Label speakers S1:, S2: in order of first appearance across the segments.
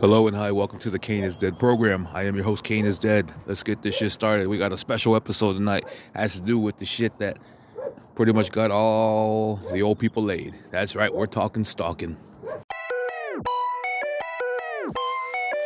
S1: Hello and hi, welcome to the Kane is Dead program. I am your host, Kane is Dead. Let's get this shit started. We got a special episode tonight. Has to do with the shit that pretty much got all the old people laid. That's right, we're talking stalking.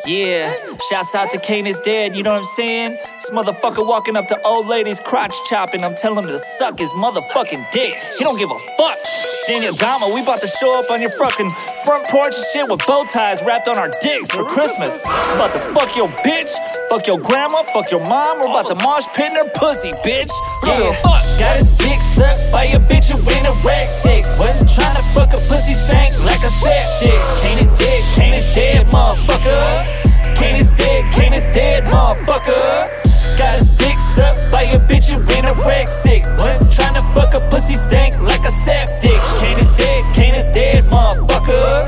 S2: Yeah, shouts out to Kane is dead, you know what I'm saying? This motherfucker walking up to old ladies crotch chopping, I'm telling him to suck his motherfucking dick. He don't give a fuck. Daniel Gama, we about to show up on your fucking front porch and shit with bow ties wrapped on our dicks for Christmas. About to fuck your bitch, fuck your grandma, fuck your mom. We're about to mosh pit in her pussy, bitch. Yeah, fuck. got his dick sucked by a bitch who in a rag sick. Wasn't trying to fuck a pussy stank like a septic. Kane is dead, Kane is dead, motherfucker. Kane is dead, Kane is dead, motherfucker. Got his dick sucked by a bitch who in a wreck sick. Trying to fuck a pussy stank like a septic. Kane is dead, Kane is dead, motherfucker.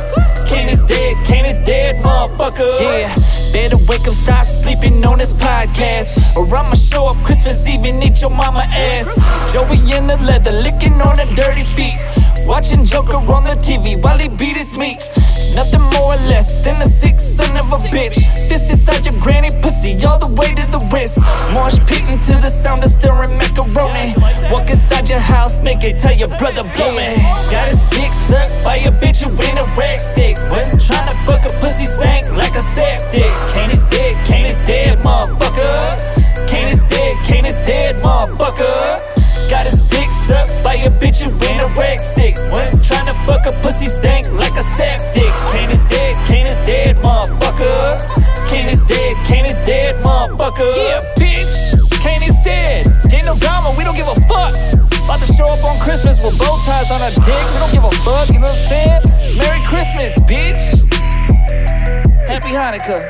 S2: Kane is dead, Kane is dead, motherfucker. Yeah, better wake up, stop sleeping on this podcast. Or I'ma show up Christmas Eve and eat your mama ass. Joey in the leather, licking on her dirty feet. Watching Joker on the TV while he beat his meat. Nothing more or less than a sick son of a bitch. This inside your granny pussy all the way to the wrist. Marsh pitting to the sound of stirring macaroni. Walk inside your house naked, tell your brother blow me. Got his dick sucked by a bitch who in a rag sick. Wasn't trying to fuck a pussy stank like a septic. Kane is dead, Kane is dead, motherfucker. Kane is dead, Kane is dead, motherfucker. Got his sucked by a bitch who in a rag sick. Trying to fuck a pussy stank like a septic. Kane is dead, Kane is dead, motherfucker. Kane is dead, Kane is dead, motherfucker. Yeah, bitch. Kane is dead. Ain't no drama, we don't give a fuck. About to show up on Christmas with bow ties on our dick. We don't give a fuck, you know what I'm saying? Merry Christmas, bitch. Happy Hanukkah.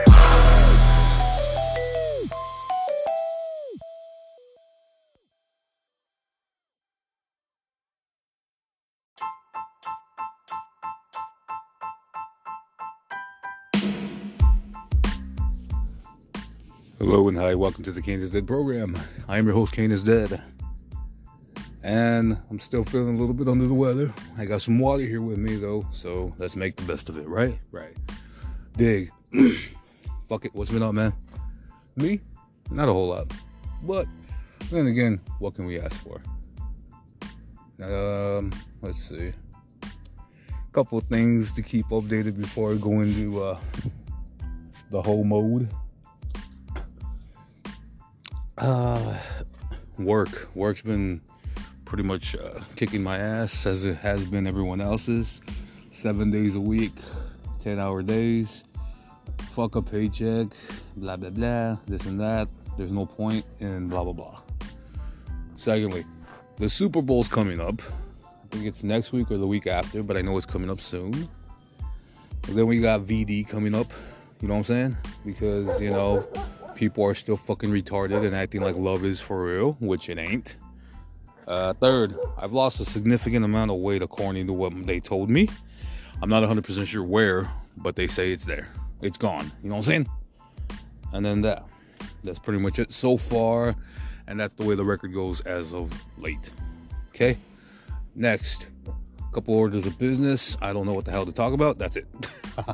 S1: Hello and hi, welcome to the Kane is Dead program. I am your host, Kane is Dead. And I'm still feeling a little bit under the weather. I got some water here with me though, so let's make the best of it, right? Right. Dig. Fuck it, what's been up, man? Me? Not a whole lot. But then again, what can we ask for? Um, let's see. A couple things to keep updated before I go into uh, the whole mode. Uh, work. Work's been pretty much uh, kicking my ass as it has been everyone else's. Seven days a week, 10 hour days. Fuck a paycheck, blah, blah, blah, this and that. There's no point, and blah, blah, blah. Secondly, the Super Bowl's coming up. I think it's next week or the week after, but I know it's coming up soon. And then we got VD coming up. You know what I'm saying? Because, you know, people are still fucking retarded and acting like love is for real, which it ain't. Uh, third, I've lost a significant amount of weight according to what they told me. I'm not 100% sure where, but they say it's there. It's gone. You know what I'm saying? And then that. That's pretty much it so far. And that's the way the record goes as of late. Okay? Next, couple orders of business. I don't know what the hell to talk about. That's it.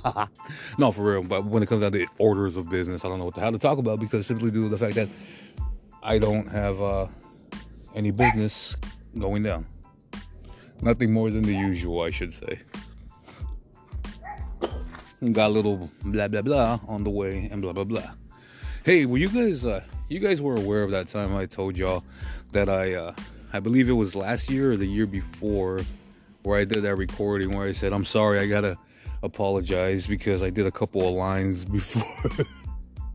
S1: no, for real. But when it comes down to orders of business, I don't know what the hell to talk about because simply due to the fact that I don't have uh, any business going down. Nothing more than the usual, I should say. Got a little blah blah blah on the way and blah blah blah. Hey, were you guys uh, you guys were aware of that time I told y'all that I uh, I believe it was last year or the year before where I did that recording where I said I'm sorry I gotta apologize because I did a couple of lines before.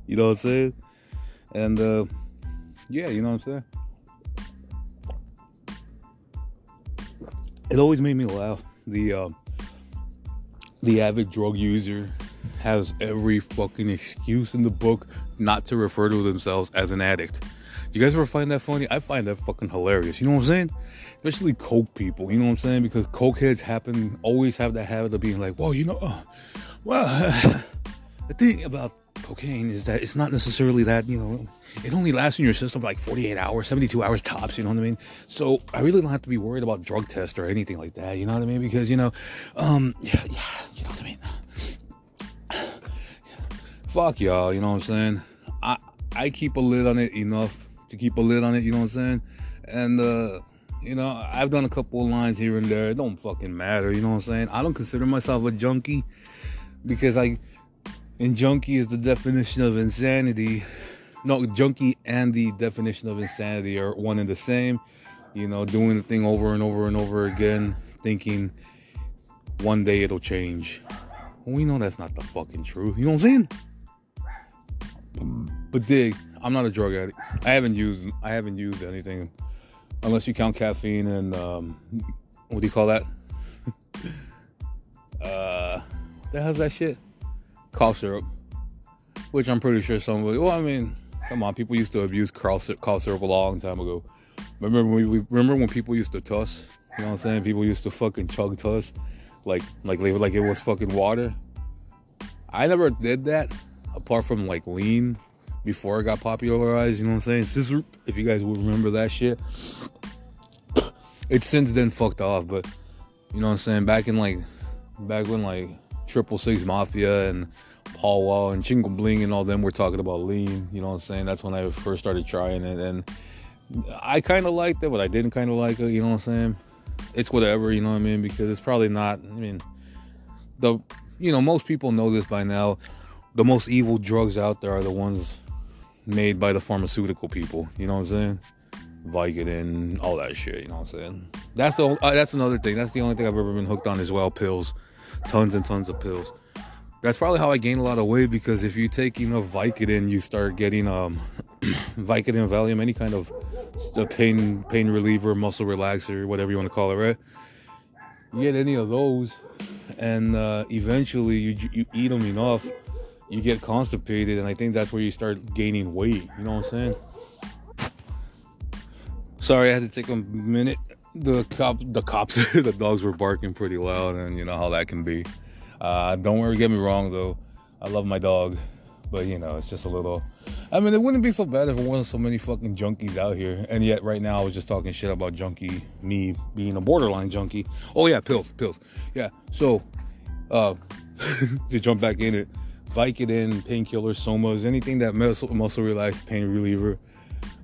S1: you know what I'm saying? And uh, yeah, you know what I'm saying. It always made me laugh. The uh, the avid drug user has every fucking excuse in the book not to refer to themselves as an addict. You guys ever find that funny? I find that fucking hilarious. You know what I'm saying? Especially coke people. You know what I'm saying? Because coke heads happen always have that habit of being like, well, you know, uh, well, the thing about cocaine is that it's not necessarily that you know it only lasts in your system for like 48 hours 72 hours tops you know what i mean so i really don't have to be worried about drug test or anything like that you know what i mean because you know um yeah, yeah you know what i mean fuck y'all, you know what I'm saying? I I keep a lid on it enough to keep a lid on it, you know what I'm saying? And uh you know, I've done a couple lines here and there. It don't fucking matter, you know what I'm saying? I don't consider myself a junkie because I and junkie is the definition of insanity. No, junkie and the definition of insanity are one and the same. You know, doing the thing over and over and over again, thinking one day it'll change. We know that's not the fucking truth. You know what I'm saying? But dig, I'm not a drug addict. I haven't used I haven't used anything unless you count caffeine and um, what do you call that? uh, the hell's that shit? Cough syrup, which I'm pretty sure somebody. Well, I mean, come on, people used to abuse cough syrup a long time ago. Remember when we remember when people used to tuss? You know what I'm saying? People used to fucking chug tuss, like like like it was fucking water. I never did that, apart from like lean before it got popularized. You know what I'm saying? Sizzurp, if you guys would remember that shit. It's since then fucked off, but you know what I'm saying? Back in like, back when like Triple Six Mafia and Paul Wall and Chingo Bling and all them were talking about lean. You know what I'm saying? That's when I first started trying it, and I kind of liked it, but I didn't kind of like it. You know what I'm saying? It's whatever. You know what I mean? Because it's probably not. I mean, the you know most people know this by now. The most evil drugs out there are the ones made by the pharmaceutical people. You know what I'm saying? Vicodin, all that shit. You know what I'm saying? That's the uh, that's another thing. That's the only thing I've ever been hooked on as well. Pills, tons and tons of pills. That's probably how I gained a lot of weight because if you take enough Vicodin, you start getting um Vicodin, Valium, any kind of pain pain reliever, muscle relaxer, whatever you want to call it, right? You get any of those, and uh, eventually you you eat them enough, you get constipated, and I think that's where you start gaining weight. You know what I'm saying? Sorry, I had to take a minute. The cop, the cops, the dogs were barking pretty loud, and you know how that can be. Uh, don't worry, get me wrong though. I love my dog, but you know it's just a little. I mean, it wouldn't be so bad if there wasn't so many fucking junkies out here. And yet, right now, I was just talking shit about junkie, me being a borderline junkie. Oh yeah, pills, pills. Yeah. So, uh, to jump back in it, Vicodin, painkillers, somas, anything that muscle muscle relax, pain reliever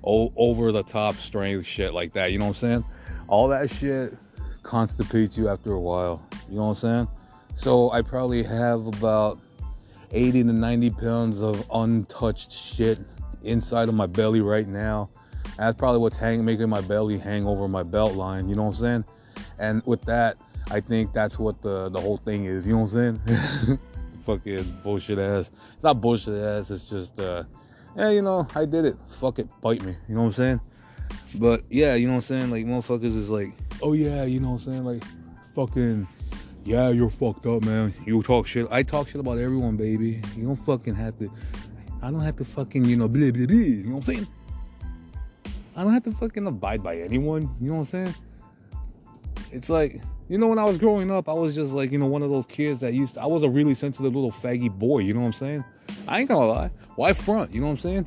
S1: over the top strength shit like that. You know what I'm saying? All that shit constipates you after a while. You know what I'm saying? So I probably have about 80 to 90 pounds of untouched shit inside of my belly right now. That's probably what's hang, making my belly hang over my belt line. You know what I'm saying? And with that, I think that's what the the whole thing is. You know what I'm saying? Fucking bullshit ass. It's not bullshit ass. It's just uh, yeah, you know, I did it. Fuck it, bite me. You know what I'm saying? But yeah, you know what I'm saying? Like motherfuckers is like, oh yeah, you know what I'm saying? Like fucking yeah, you're fucked up, man. You talk shit. I talk shit about everyone, baby. You don't fucking have to. I don't have to fucking, you know, blah, blah, blah. You know what I'm saying? I don't have to fucking abide by anyone. You know what I'm saying? It's like, you know, when I was growing up, I was just like, you know, one of those kids that used to, I was a really sensitive little faggy boy. You know what I'm saying? I ain't gonna lie. Why front? You know what I'm saying?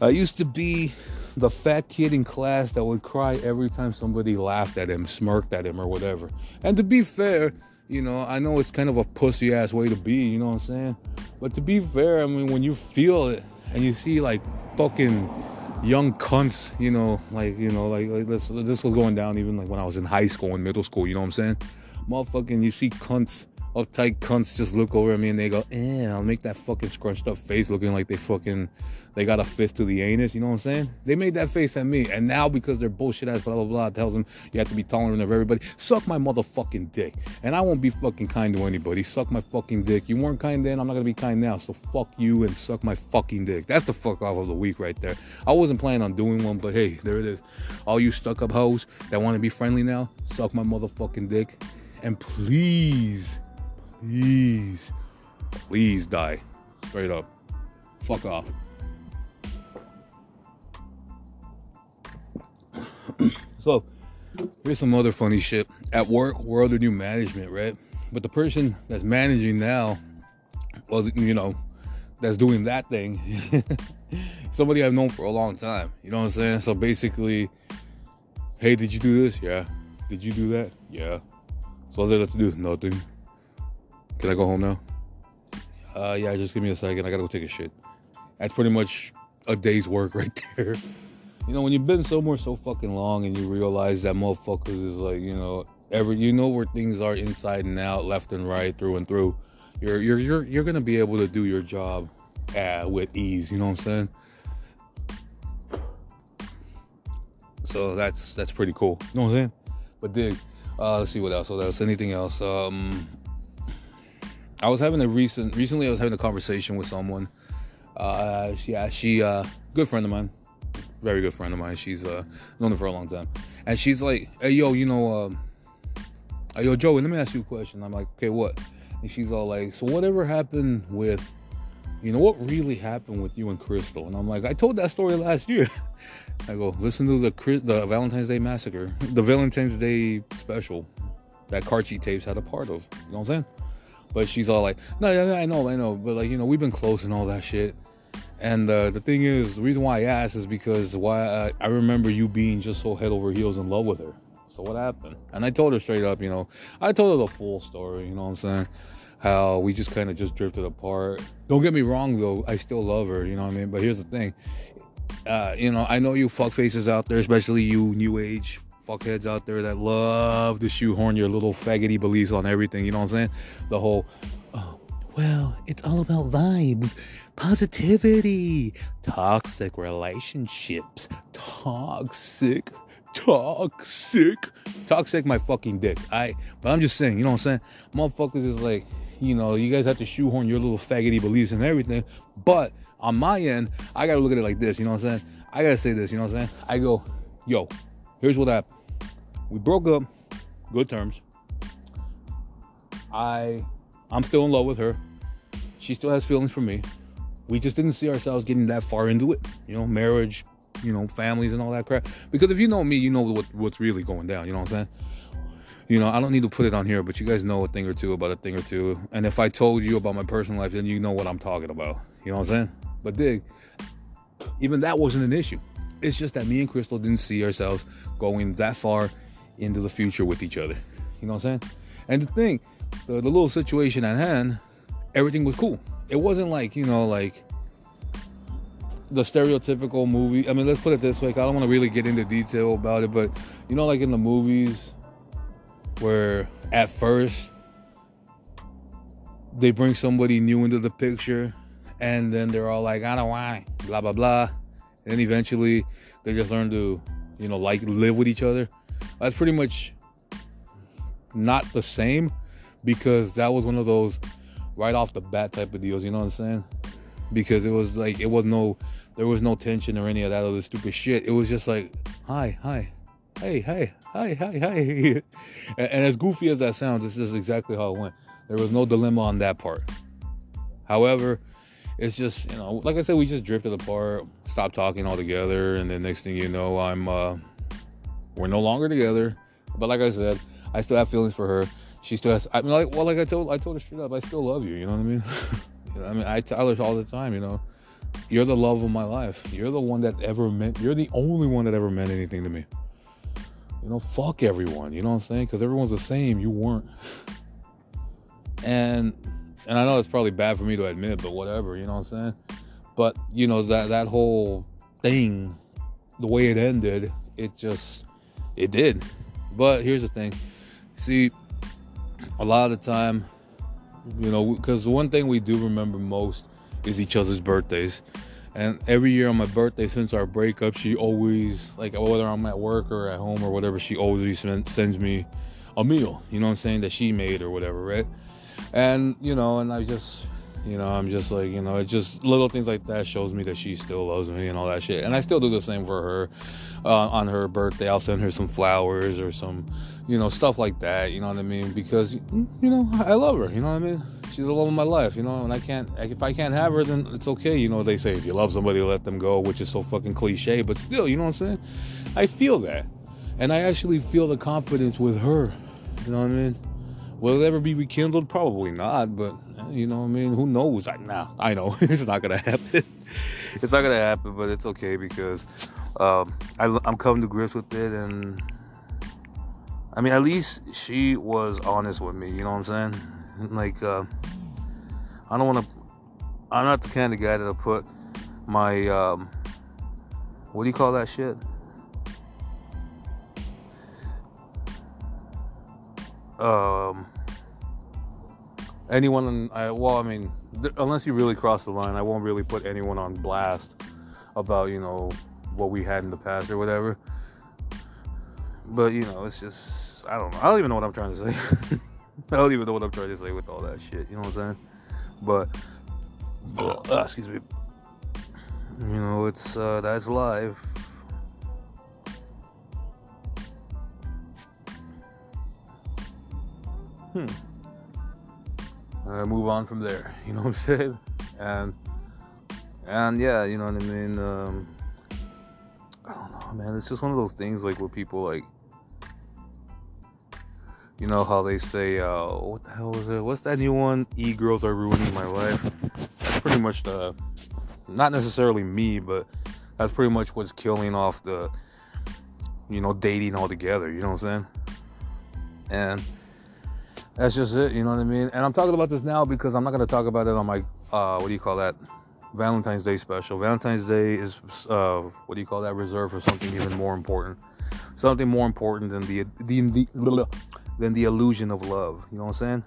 S1: I used to be the fat kid in class that would cry every time somebody laughed at him, smirked at him, or whatever. And to be fair, you know, I know it's kind of a pussy ass way to be, you know what I'm saying? But to be fair, I mean, when you feel it and you see like fucking young cunts, you know, like, you know, like, like this, this was going down even like when I was in high school and middle school, you know what I'm saying? Motherfucking, you see cunts uptight cunts just look over at me and they go, eh, I'll make that fucking scrunched up face looking like they fucking, they got a fist to the anus, you know what I'm saying? They made that face at me. And now because they're bullshit ass blah, blah, blah, tells them you have to be tolerant of everybody, suck my motherfucking dick. And I won't be fucking kind to anybody. Suck my fucking dick. You weren't kind then, I'm not gonna be kind now. So fuck you and suck my fucking dick. That's the fuck off of the week right there. I wasn't planning on doing one, but hey, there it is. All you stuck up hoes that want to be friendly now, suck my motherfucking dick. And please, please, please die. Straight up. Fuck off. so, here's some other funny shit. At work, we're under new management, right? But the person that's managing now was, you know, that's doing that thing. Somebody I've known for a long time. You know what I'm saying? So basically, hey, did you do this? Yeah. Did you do that? Yeah. So what did I have to do? Nothing. Can I go home now? Uh, yeah, just give me a second. I gotta go take a shit. That's pretty much a day's work right there. You know, when you've been somewhere so fucking long and you realize that motherfuckers is like, you know, every you know where things are inside and out, left and right, through and through. You're you're you're you're gonna be able to do your job uh, with ease. You know what I'm saying? So that's that's pretty cool. You know what I'm saying? But dig. Uh, let's see what else. What else? Anything else? Um, I was having a recent recently. I was having a conversation with someone. Uh, yeah, she uh, good friend of mine, very good friend of mine. She's uh known her for a long time, and she's like, "Hey, yo, you know, hey, yo, Joey, let me ask you a question." I'm like, "Okay, what?" And she's all like, "So whatever happened with, you know, what really happened with you and Crystal?" And I'm like, "I told that story last year." I go, "Listen to the the Valentine's Day massacre, the Valentine's Day special that Carchi tapes had a part of." You know what I'm saying? But she's all like, "No, yeah, I know, I know, but like, you know, we've been close and all that shit." And uh, the thing is, the reason why I asked is because why I, I remember you being just so head over heels in love with her. So what happened? And I told her straight up, you know, I told her the full story. You know what I'm saying? How we just kind of just drifted apart. Don't get me wrong though, I still love her. You know what I mean? But here's the thing. Uh, you know, I know you fuck faces out there, especially you new age fuckheads out there that love to shoehorn your little faggoty beliefs on everything. You know what I'm saying? The whole, oh, well, it's all about vibes positivity, toxic relationships, toxic, toxic, toxic. My fucking dick. I, but I'm just saying, you know what I'm saying? Motherfuckers is like, you know, you guys have to shoehorn your little faggoty beliefs and everything. But on my end, I gotta look at it like this. You know what I'm saying? I gotta say this. You know what I'm saying? I go, yo, here's what happened. We broke up, good terms. I, I'm still in love with her. She still has feelings for me we just didn't see ourselves getting that far into it. You know, marriage, you know, families and all that crap. Because if you know me, you know what, what's really going down. You know what I'm saying? You know, I don't need to put it on here, but you guys know a thing or two about a thing or two. And if I told you about my personal life, then you know what I'm talking about. You know what I'm saying? But dig, even that wasn't an issue. It's just that me and Crystal didn't see ourselves going that far into the future with each other. You know what I'm saying? And the thing, the, the little situation at hand, everything was cool it wasn't like you know like the stereotypical movie. I mean, let's put it this way. I don't want to really get into detail about it, but you know, like in the movies where at first they bring somebody new into the picture and then they're all like, I don't want it, blah, blah, blah. And eventually they just learn to, you know, like live with each other. That's pretty much not the same because that was one of those right off the bat type of deals. You know what I'm saying? Because it was like it was no, there was no tension or any of that other stupid shit. It was just like, hi, hi, hey, hey, hi, hi, hi. and, and as goofy as that sounds, this is exactly how it went. There was no dilemma on that part. However, it's just you know, like I said, we just drifted apart, stopped talking altogether, and then next thing you know, I'm uh, we're no longer together. But like I said, I still have feelings for her she still has. I mean, like, well, like I told, I told her straight up, I still love you. You know what I mean? I mean, I tell her all the time. You know, you're the love of my life. You're the one that ever meant. You're the only one that ever meant anything to me. You know, fuck everyone. You know what I'm saying? Because everyone's the same. You weren't. And and I know it's probably bad for me to admit, but whatever. You know what I'm saying? But you know that that whole thing, the way it ended, it just it did. But here's the thing. See, a lot of the time, you know, because one thing we do remember most is each other's birthdays. And every year on my birthday since our breakup, she always, like, whether I'm at work or at home or whatever, she always sends me a meal, you know what I'm saying, that she made or whatever, right? And, you know, and I just, you know, I'm just like, you know, it just little things like that shows me that she still loves me and all that shit. And I still do the same for her uh, on her birthday. I'll send her some flowers or some, you know, stuff like that. You know what I mean? Because you know, I love her. You know what I mean? She's the love of my life. You know, and I can't. If I can't have her, then it's okay. You know, they say if you love somebody, let them go, which is so fucking cliche. But still, you know what I'm saying? I feel that, and I actually feel the confidence with her. You know what I mean? Will it ever be rekindled? Probably not, but you know, what I mean, who knows? I nah, I know it's not gonna happen. it's not gonna happen, but it's okay because um, I, I'm coming to grips with it, and I mean, at least she was honest with me. You know what I'm saying? Like, uh, I don't want to. I'm not the kind of guy that'll put my um, what do you call that shit? Um, anyone, I, well, I mean, th- unless you really cross the line, I won't really put anyone on blast about, you know, what we had in the past or whatever. But, you know, it's just, I don't know. I don't even know what I'm trying to say. I don't even know what I'm trying to say with all that shit. You know what I'm saying? But, uh, excuse me. You know, it's, uh, that's live. Hmm. Uh, move on from there. You know what I'm saying? And and yeah, you know what I mean. Um, I don't know, man. It's just one of those things like where people like, you know how they say, uh, what the hell is it? What's that new one? E girls are ruining my life. That's pretty much the, not necessarily me, but that's pretty much what's killing off the, you know, dating altogether. You know what I'm saying? And that's just it, you know what I mean? And I'm talking about this now because I'm not to talk about it on my, uh, what do you call that? Valentine's Day special. Valentine's Day is, uh, what do you call that? Reserved for something even more important. Something more important than the, the, the than the illusion of love. You know what I'm saying?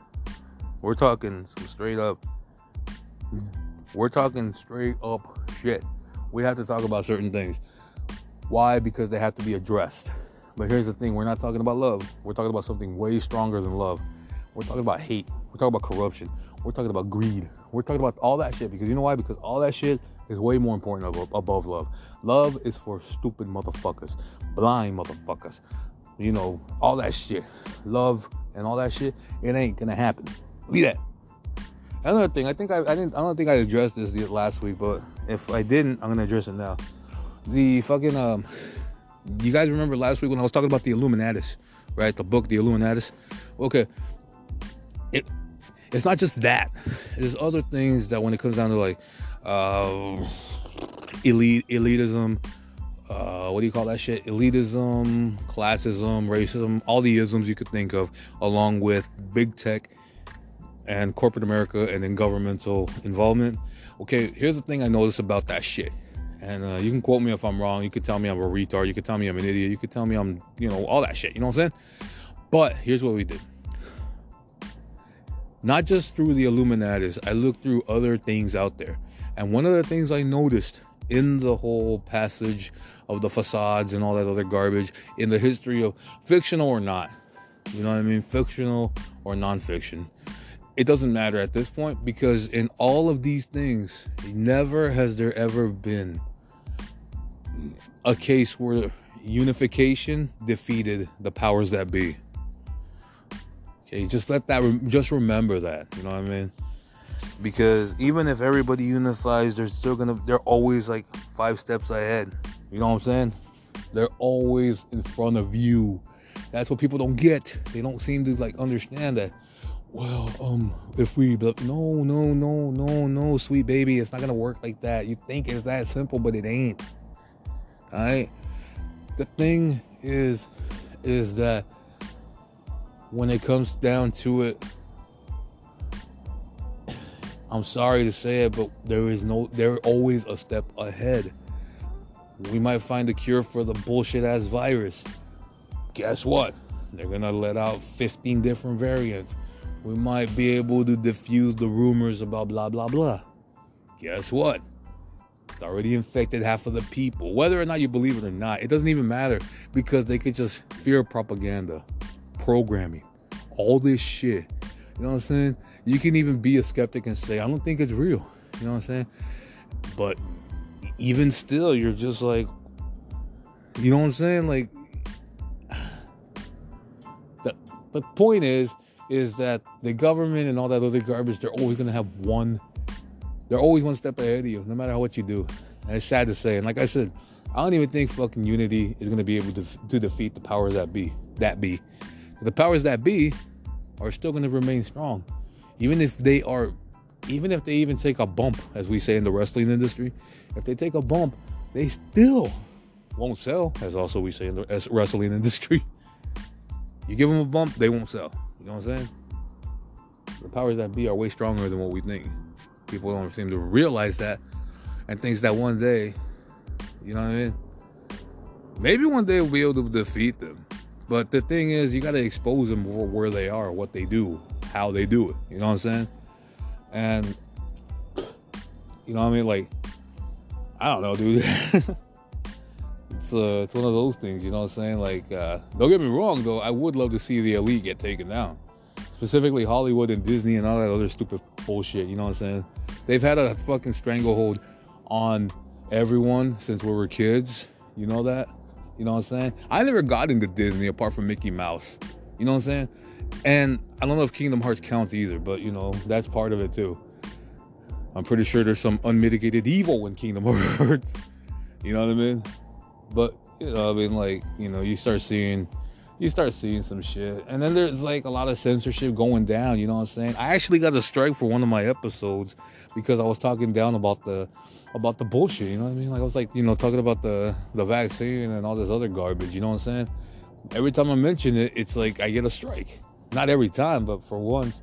S1: We're talking straight up. We're talking straight up shit. We have to talk about certain things. Why? Because they have to be addressed. But here's the thing: we're not talking about love. We're talking about something way stronger than love. We're talking about hate. We're talking about corruption. We're talking about greed. We're talking about all that shit because you know why? Because all that shit is way more important above, above love. Love is for stupid motherfuckers, blind motherfuckers. You know, all that shit. Love and all that shit, it ain't gonna happen. Leave that. Another thing, I think I, I didn't I don't think I addressed this last week, but if I didn't, I'm gonna address it now. The fucking um you guys remember last week when I was talking about the Illuminatus, right? The book, The Illuminatus. Okay, it it's not just that. There's other things that when it comes down to like uh, elite elitism, uh, what do you call that shit? Elitism, classism, racism, all the isms you could think of, along with big tech and corporate America and then governmental involvement. Okay, here's the thing I noticed about that shit. And uh, you can quote me if I'm wrong. You could tell me I'm a retard. You could tell me I'm an idiot. You could tell me I'm, you know, all that shit. You know what I'm saying? But here's what we did not just through the Illuminatis, I looked through other things out there. And one of the things I noticed in the whole passage of the facades and all that other garbage in the history of fictional or not, you know what I mean? Fictional or nonfiction. It doesn't matter at this point because in all of these things, never has there ever been a case where unification defeated the powers that be. Okay, just let that, just remember that. You know what I mean? Because even if everybody unifies, they're still gonna, they're always like five steps ahead. You know what I'm saying? They're always in front of you. That's what people don't get. They don't seem to like understand that. Well, um, if we, no, no, no, no, no, sweet baby, it's not gonna work like that. You think it's that simple, but it ain't. All right. The thing is, is that when it comes down to it, I'm sorry to say it, but there is no, they're always a step ahead. We might find a cure for the bullshit ass virus. Guess what? They're gonna let out 15 different variants. We might be able to diffuse the rumors about blah blah blah. Guess what? It's already infected half of the people. Whether or not you believe it or not, it doesn't even matter because they could just fear propaganda programming, all this shit. You know what I'm saying? You can even be a skeptic and say, I don't think it's real. You know what I'm saying? But even still, you're just like, you know what I'm saying? Like, the, the point is, is that the government and all that other garbage, they're always going to have one, they're always one step ahead of you, no matter what you do. And it's sad to say. And like I said, I don't even think fucking unity is going to be able to, to defeat the powers that be. That be the powers that be are still going to remain strong, even if they are, even if they even take a bump, as we say in the wrestling industry. If they take a bump, they still won't sell, as also we say in the wrestling industry. You give them a bump, they won't sell. You know what I'm saying? The powers that be are way stronger than what we think. people don't seem to realize that and thinks that one day, you know what I mean? Maybe one day we'll be able to defeat them. But the thing is, you got to expose them for where they are, what they do, how they do it. You know what I'm saying? And you know what I mean? Like, I don't know, dude. it's uh, it's one of those things. You know what I'm saying? Like, uh, don't get me wrong, though. I would love to see the elite get taken down, specifically Hollywood and Disney and all that other stupid bullshit. You know what I'm saying? They've had a fucking stranglehold on everyone since we were kids. You know that? You know what I'm saying? I never got into Disney apart from Mickey Mouse. You know what I'm saying? And I don't know if Kingdom Hearts counts either, but you know, that's part of it too. I'm pretty sure there's some unmitigated evil in Kingdom Hearts. you know what I mean? But you know, I mean like, you know, you start seeing you start seeing some shit. And then there's like a lot of censorship going down, you know what I'm saying? I actually got a strike for one of my episodes because I was talking down about the about the bullshit, you know what I mean? Like I was like, you know, talking about the the vaccine and all this other garbage, you know what I'm saying? Every time I mention it, it's like I get a strike. Not every time, but for once,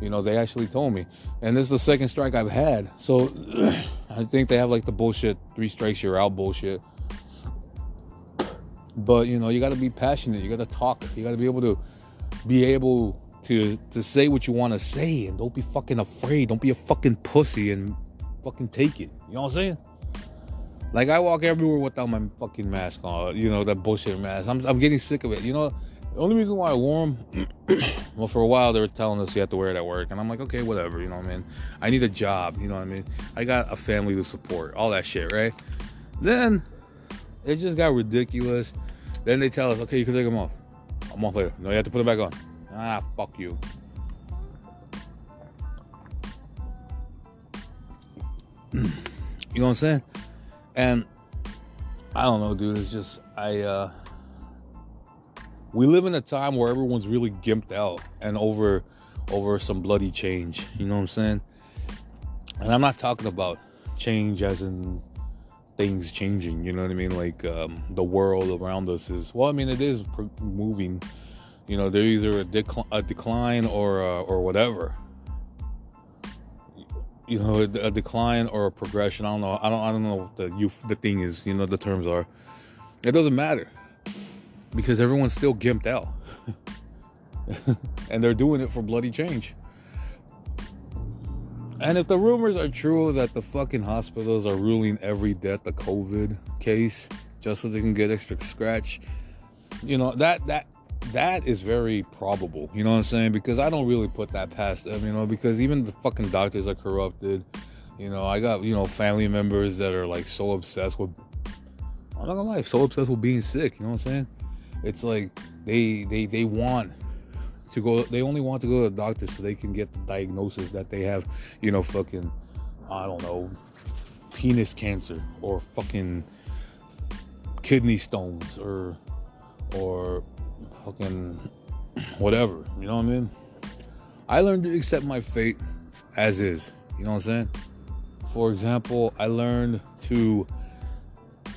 S1: you know, they actually told me. And this is the second strike I've had. So I think they have like the bullshit three strikes you're out bullshit. But you know, you got to be passionate. You got to talk. You got to be able to be able to to say what you want to say and don't be fucking afraid. Don't be a fucking pussy and fucking take it. You know what I'm saying? Like I walk everywhere without my fucking mask on. You know that bullshit mask. I'm I'm getting sick of it. You know, the only reason why I wore them, well, for a while they were telling us you have to wear it at work, and I'm like, okay, whatever. You know what I mean? I need a job. You know what I mean? I got a family to support. All that shit, right? Then it just got ridiculous. Then they tell us, okay, you can take them off. A month later, no, you have to put them back on. Ah, fuck you. you know what I'm saying? And I don't know, dude. It's just I. uh We live in a time where everyone's really gimped out and over over some bloody change. You know what I'm saying? And I'm not talking about change as in things changing. You know what I mean? Like um, the world around us is well. I mean, it is moving. You know, they're either a, a decline or uh, or whatever. You know, a, a, decline or a progression. I don't know. I don't. I don't know what the you the thing is. You know, the terms are. It doesn't matter because everyone's still gimped out, and they're doing it for bloody change. And if the rumors are true that the fucking hospitals are ruling every death a COVID case just so they can get extra scratch, you know that that that is very probable. You know what I'm saying? Because I don't really put that past them. You know, because even the fucking doctors are corrupted. You know, I got you know family members that are like so obsessed with. I'm not gonna lie, so obsessed with being sick. You know what I'm saying? It's like they they they want to go they only want to go to the doctor so they can get the diagnosis that they have you know fucking i don't know penis cancer or fucking kidney stones or or fucking whatever you know what i mean? I learned to accept my fate as is you know what i'm saying? For example i learned to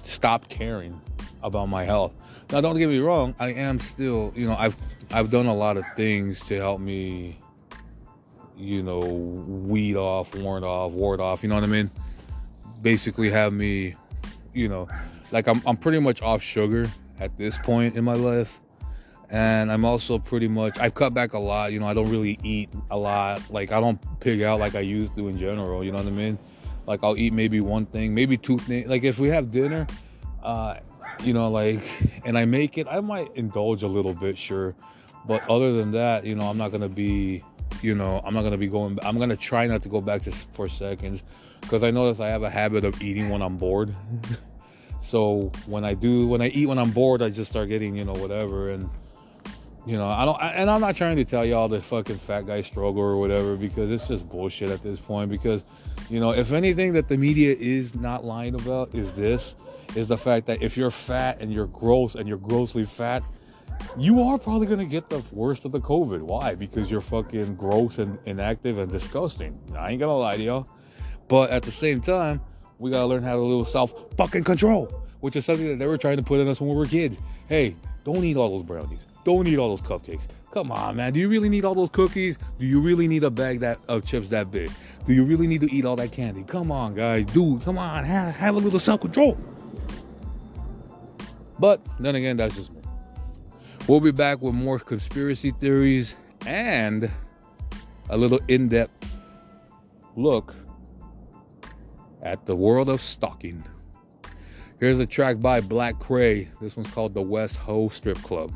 S1: stop caring about my health. Now don't get me wrong i am still you know i've I've done a lot of things to help me, you know, weed off, ward off, ward off. You know what I mean? Basically, have me, you know, like I'm I'm pretty much off sugar at this point in my life, and I'm also pretty much I've cut back a lot. You know, I don't really eat a lot. Like I don't pig out like I used to in general. You know what I mean? Like I'll eat maybe one thing, maybe two things. Like if we have dinner, uh, you know, like, and I make it, I might indulge a little bit, sure but other than that, you know, I'm not gonna be, you know, I'm not gonna be going. I'm gonna try not to go back to for seconds because I notice I have a habit of eating when I'm bored. so when I do, when I eat when I'm bored, I just start getting, you know, whatever. And you know, I don't. I, and I'm not trying to tell y'all the fucking fat guy struggle or whatever because it's just bullshit at this point. Because you know, if anything that the media is not lying about is this, is the fact that if you're fat and you're gross and you're grossly fat you are probably gonna get the worst of the COVID. Why? Because you're fucking gross and inactive and disgusting. I ain't gonna lie to y'all. But at the same time, we gotta learn how to live self fucking control, which is something that they were trying to put in us when we were kids. Hey, don't eat all those brownies. Don't eat all those cupcakes.
S3: Come on, man. Do you really need all those cookies? Do you really need a bag that of chips that big? Do you really need to eat all that candy? Come on, guys. Dude, come on. Have, have a little self-control. But then again, that's just me. We'll be back with more conspiracy theories and a little in-depth look at the world of stalking. Here's a track by Black Cray. This one's called The West Ho Strip Club.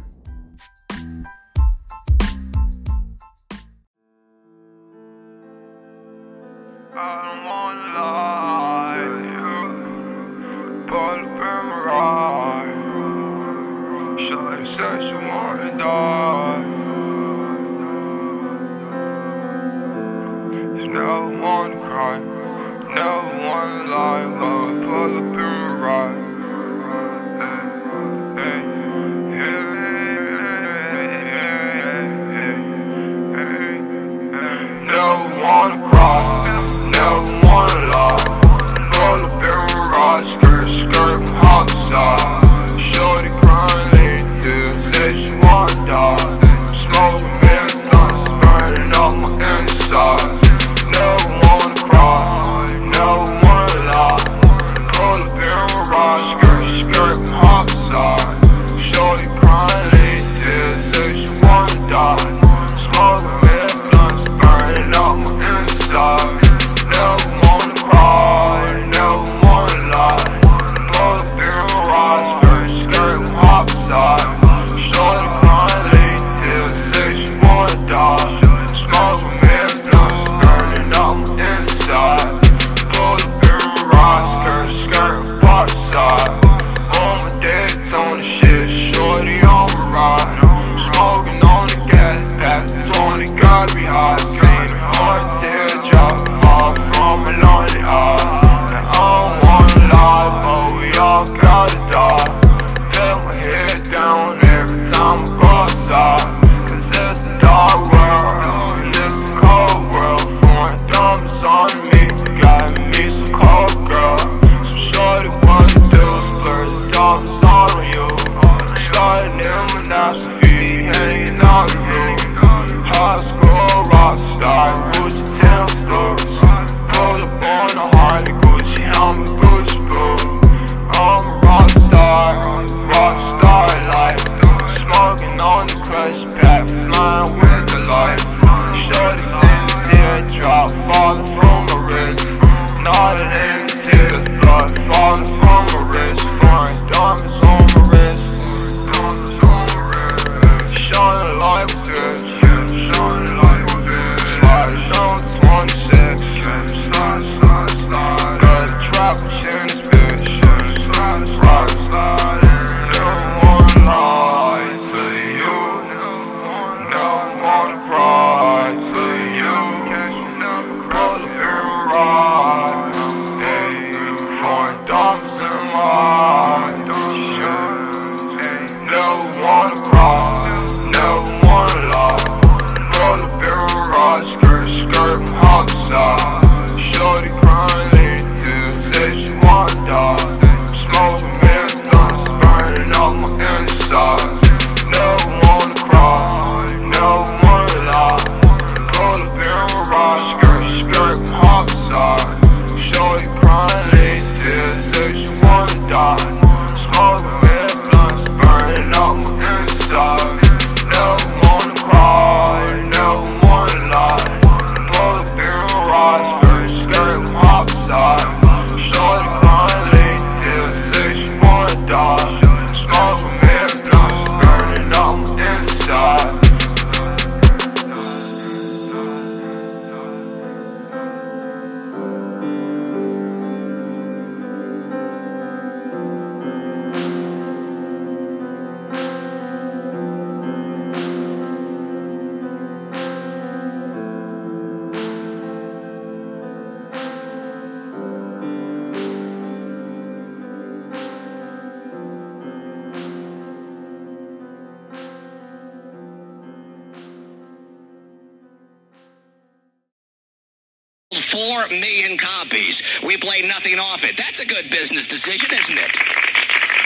S4: Nothing off it. That's a good business decision, isn't it?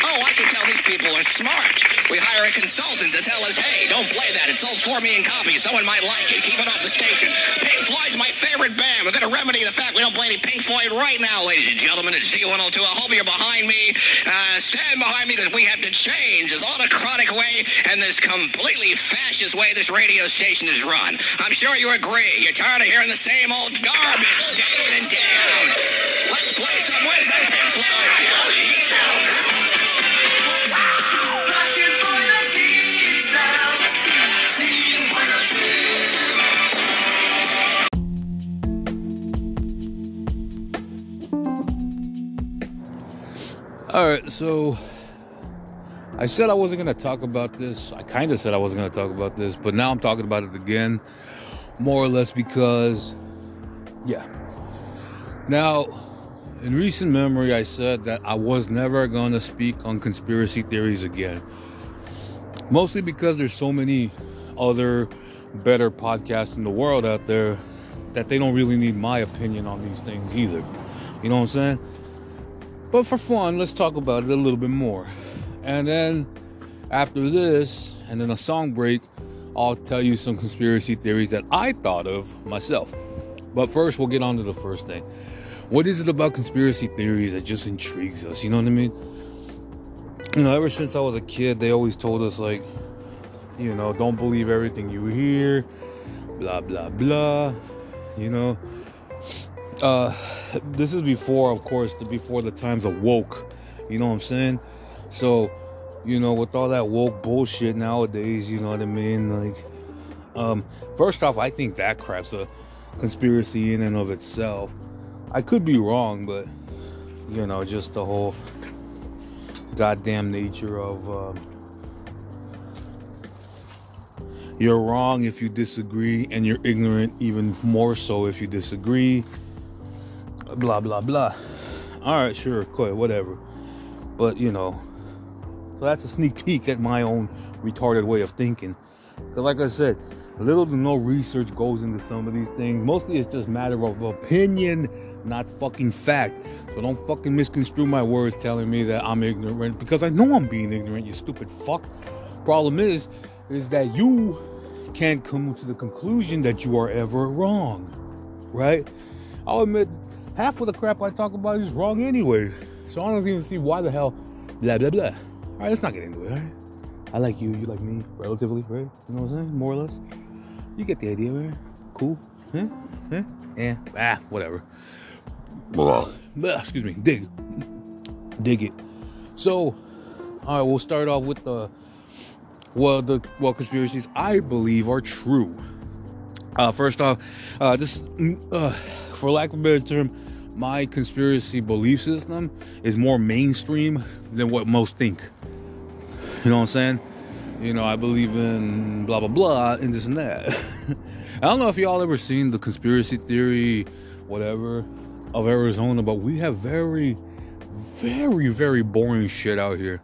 S4: Oh, I can tell smart. We hire a consultant to tell us, hey, don't play that. It sold 4 million copies. Someone might like it. Keep it off the station. Pink Floyd's my favorite band. We're going to remedy the fact we don't play any Pink Floyd right now, ladies and gentlemen. It's Z102. I hope you're behind me. Uh, stand behind me because we have to change this autocratic way and this completely fascist way this radio station is run. I'm sure you agree. You're tired of hearing the same old garbage day in and day out. Let's play some. Where's Pink Floyd?
S1: All right, so I said I wasn't going to talk about this. I kind of said I wasn't going to talk about this, but now I'm talking about it again, more or less because, yeah. Now, in recent memory, I said that I was never going to speak on conspiracy theories again. Mostly because there's so many other better podcasts in the world out there that they don't really need my opinion on these things either. You know what I'm saying? But for fun, let's talk about it a little bit more. And then after this, and then a song break, I'll tell you some conspiracy theories that I thought of myself. But first, we'll get on to the first thing. What is it about conspiracy theories that just intrigues us? You know what I mean? You know, ever since I was a kid, they always told us, like, you know, don't believe everything you hear, blah, blah, blah. You know, uh, this is before, of course, the, before the times of woke. You know what I'm saying? So, you know, with all that woke bullshit nowadays, you know what I mean? Like, um, first off, I think that crap's a conspiracy in and of itself. I could be wrong, but you know, just the whole goddamn nature of um, you're wrong if you disagree, and you're ignorant even more so if you disagree blah blah blah. All right, sure, quit, whatever. But you know, so that's a sneak peek at my own retarded way of thinking. Because, like I said, little to no research goes into some of these things. Mostly, it's just matter of opinion, not fucking fact. So don't fucking misconstrue my words telling me that I'm ignorant because I know I'm being ignorant. You stupid fuck. Problem is, is that you can't come to the conclusion that you are ever wrong, right? I'll admit half of the crap I talk about is wrong anyway. So I don't even see why the hell blah blah blah. Alright, let's not get into it, alright? I like you, you like me, relatively, right? You know what I'm saying? More or less. You get the idea, right? Cool. Huh? Huh? Yeah. Ah, whatever. Blah. Excuse me. Dig. Dig it. So, alright, we'll start off with the well the well conspiracies I believe are true. Uh, first off, uh, this, uh, for lack of a better term, my conspiracy belief system is more mainstream than what most think. You know what I'm saying? You know, I believe in blah blah blah and this and that. I don't know if y'all ever seen the conspiracy theory, whatever, of Arizona, but we have very, very, very boring shit out here.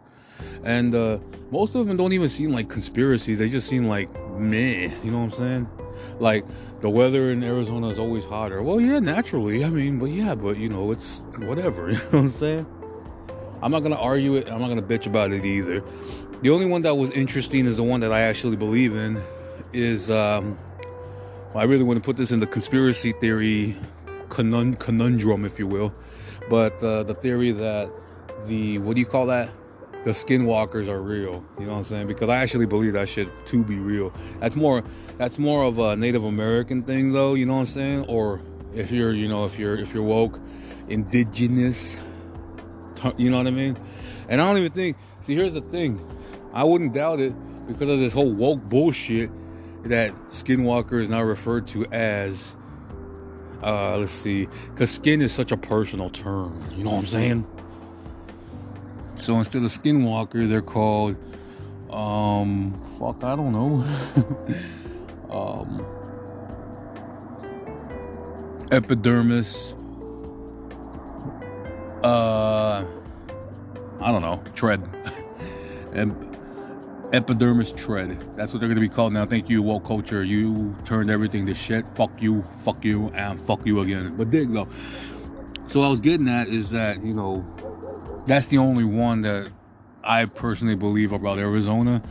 S1: And uh, most of them don't even seem like conspiracies. They just seem like meh. You know what I'm saying? Like the weather in Arizona is always hotter. Well, yeah, naturally. I mean, but yeah, but you know, it's whatever. You know what I'm saying? I'm not gonna argue it. I'm not gonna bitch about it either. The only one that was interesting is the one that I actually believe in. Is um, I really want to put this in the conspiracy theory conun- conundrum, if you will. But uh, the theory that the what do you call that? The skinwalkers are real. You know what I'm saying? Because I actually believe that shit to be real. That's more that's more of a Native American thing, though. You know what I'm saying? Or if you're, you know, if you're if you're woke, indigenous. You know what I mean? And I don't even think. See, here's the thing. I wouldn't doubt it because of this whole woke bullshit that Skinwalker is now referred to as. Uh, let's see, because skin is such a personal term. You know what I'm saying? So instead of Skinwalker, they're called. Um, fuck, I don't know. um, epidermis. Uh, I don't know. Tread. epidermis tread. That's what they're gonna be called now. Thank you, woke culture. You turned everything to shit. Fuck you, fuck you, and fuck you again. But dig though. So I was getting at is that you know that's the only one that I personally believe about Arizona.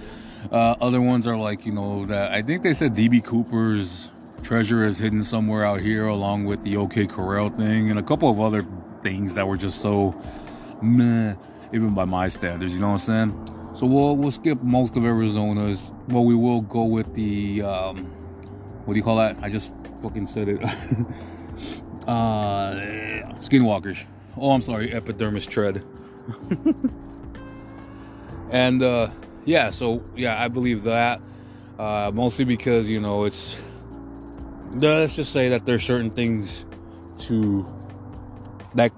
S1: Uh, other ones are like, you know, that I think they said DB Cooper's treasure is hidden somewhere out here, along with the OK Corral thing and a couple of other things that were just so meh, even by my standards. You know what I'm saying? So we'll we'll skip most of Arizona's. but we will go with the um, what do you call that? I just fucking said it. uh, skinwalkers. Oh, I'm sorry, epidermis tread. and uh, yeah, so yeah, I believe that uh, mostly because you know it's. Let's just say that there's certain things to that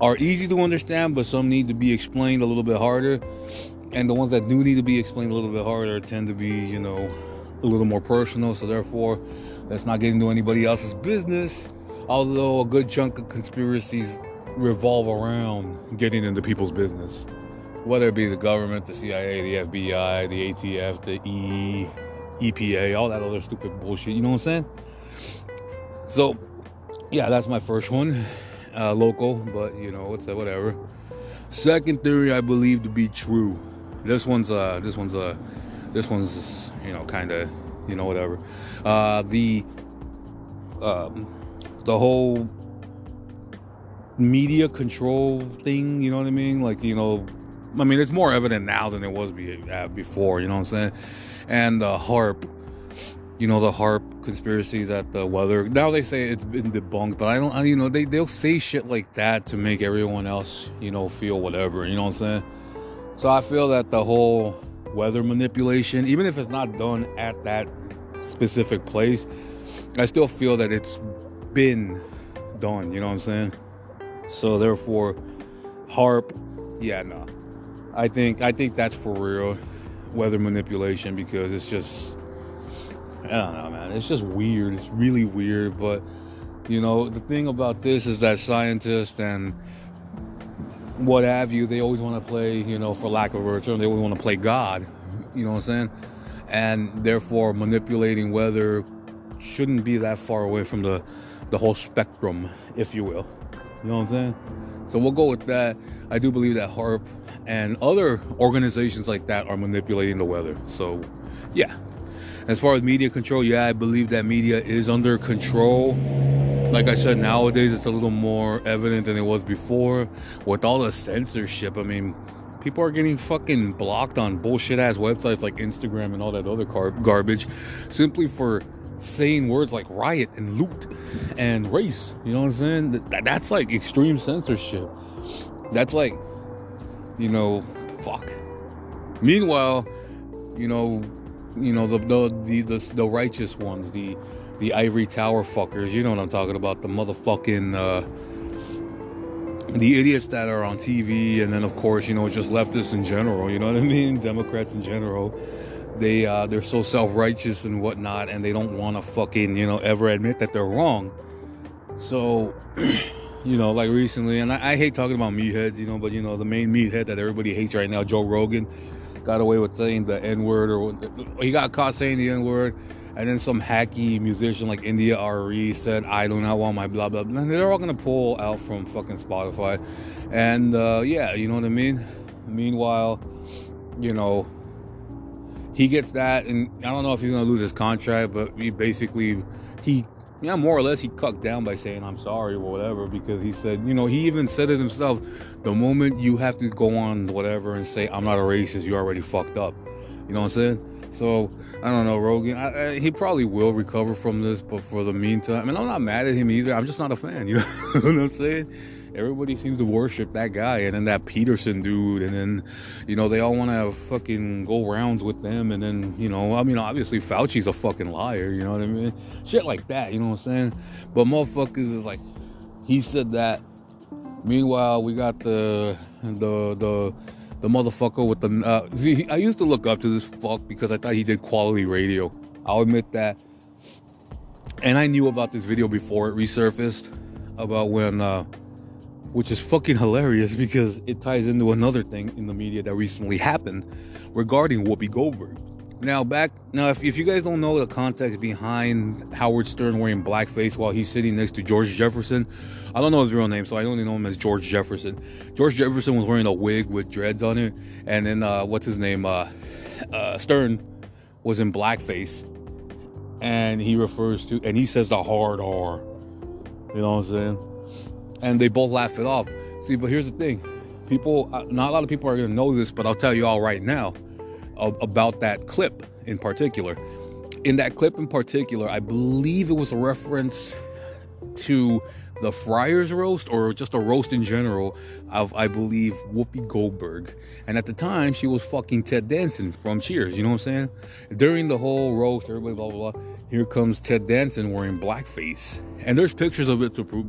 S1: are easy to understand, but some need to be explained a little bit harder. And the ones that do need to be explained a little bit harder tend to be, you know, a little more personal. So therefore, let's not get into anybody else's business. Although a good chunk of conspiracies revolve around getting into people's business, whether it be the government, the CIA, the FBI, the ATF, the E, EPA, all that other stupid bullshit. You know what I'm saying? So, yeah, that's my first one uh, local, but you know, it's uh, whatever. Second theory I believe to be true. This one's uh this one's uh this one's you know kind of you know whatever. Uh the um the whole media control thing, you know what I mean? Like, you know, I mean, it's more evident now than it was be, uh, before, you know what I'm saying? And the uh, HAARP you know the HAARP conspiracy that the weather now they say it's been debunked but i don't I, you know they, they'll say shit like that to make everyone else you know feel whatever you know what i'm saying so i feel that the whole weather manipulation even if it's not done at that specific place i still feel that it's been done you know what i'm saying so therefore HAARP, yeah no i think i think that's for real weather manipulation because it's just I don't know, man. It's just weird. It's really weird. But, you know, the thing about this is that scientists and what have you, they always want to play, you know, for lack of a term, they always want to play God. You know what I'm saying? And therefore, manipulating weather shouldn't be that far away from the, the whole spectrum, if you will. You know what I'm saying? So we'll go with that. I do believe that HAARP and other organizations like that are manipulating the weather. So, yeah, as far as media control, yeah, I believe that media is under control. Like I said, nowadays it's a little more evident than it was before. With all the censorship, I mean, people are getting fucking blocked on bullshit ass websites like Instagram and all that other garbage simply for saying words like riot and loot and race. You know what I'm saying? That, that's like extreme censorship. That's like, you know, fuck. Meanwhile, you know, you know the the the the, the righteous ones, the the ivory tower fuckers. You know what I'm talking about? The motherfucking uh, the idiots that are on TV, and then of course you know just leftists in general. You know what I mean? Democrats in general. They uh, they're so self righteous and whatnot, and they don't want to fucking you know ever admit that they're wrong. So. you know, like recently, and I, I, hate talking about meatheads, you know, but you know, the main meathead that everybody hates right now, Joe Rogan, got away with saying the N word, or he got caught saying the N word, and then some hacky musician like India.Arie said, "I do not want my blah blah." blah. And they're all gonna pull out from fucking Spotify, and uh, yeah, you know what I mean. Meanwhile, you know, he gets that, and I don't know if he's gonna lose his contract, but he basically he yeah, more or less he cucked down by saying I'm sorry or whatever because he said, you know, he even said it himself. The moment you have to go on whatever and say I'm not a racist, you already fucked up. You know what I'm saying? So I don't know, Rogan. I, I, he probably will recover from this, but for the meantime, I mean, I'm not mad at him either. I'm just not a fan. You know what I'm saying? Everybody seems to worship that guy and then that Peterson dude and then you know they all want to fucking go rounds with them and then you know I mean obviously Fauci's a fucking liar you know what I mean? Shit like that you know what I'm saying? But motherfuckers is like he said that meanwhile we got the the the the motherfucker with the uh, see I used to look up to this fuck because I thought he did quality radio. I'll admit that. And I knew about this video before it resurfaced about when uh which is fucking hilarious because it ties into another thing in the media that recently happened regarding Whoopi Goldberg. Now, back now, if, if you guys don't know the context behind Howard Stern wearing blackface while he's sitting next to George Jefferson, I don't know his real name, so I only know him as George Jefferson. George Jefferson was wearing a wig with dreads on it, and then uh, what's his name? Uh, uh, Stern was in blackface, and he refers to and he says the hard R. You know what I'm saying? And they both laugh it off. See, but here's the thing: people, uh, not a lot of people are gonna know this, but I'll tell you all right now about that clip in particular. In that clip in particular, I believe it was a reference to the Friars roast or just a roast in general of, I believe, Whoopi Goldberg. And at the time, she was fucking Ted Danson from Cheers. You know what I'm saying? During the whole roast, everybody blah blah blah. Here comes Ted Danson wearing blackface, and there's pictures of it to prove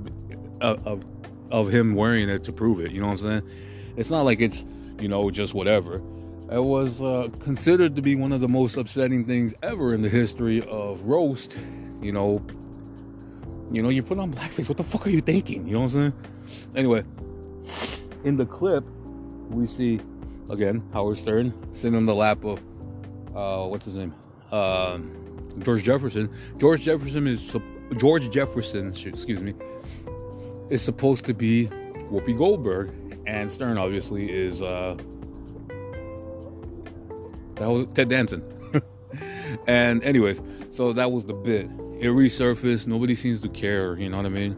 S1: of of him wearing it to prove it. You know what I'm saying? It's not like it's you know just whatever. It was uh, considered to be one of the most upsetting things ever in the history of roast. You know, you know, you put on blackface. What the fuck are you thinking? You know what I'm saying? Anyway, in the clip, we see again Howard Stern sitting on the lap of uh, what's his name, uh, George Jefferson. George Jefferson is George Jefferson. Excuse me, is supposed to be Whoopi Goldberg, and Stern obviously is uh, that was Ted Danson. and anyways, so that was the bit. It resurfaced. Nobody seems to care. You know what I mean?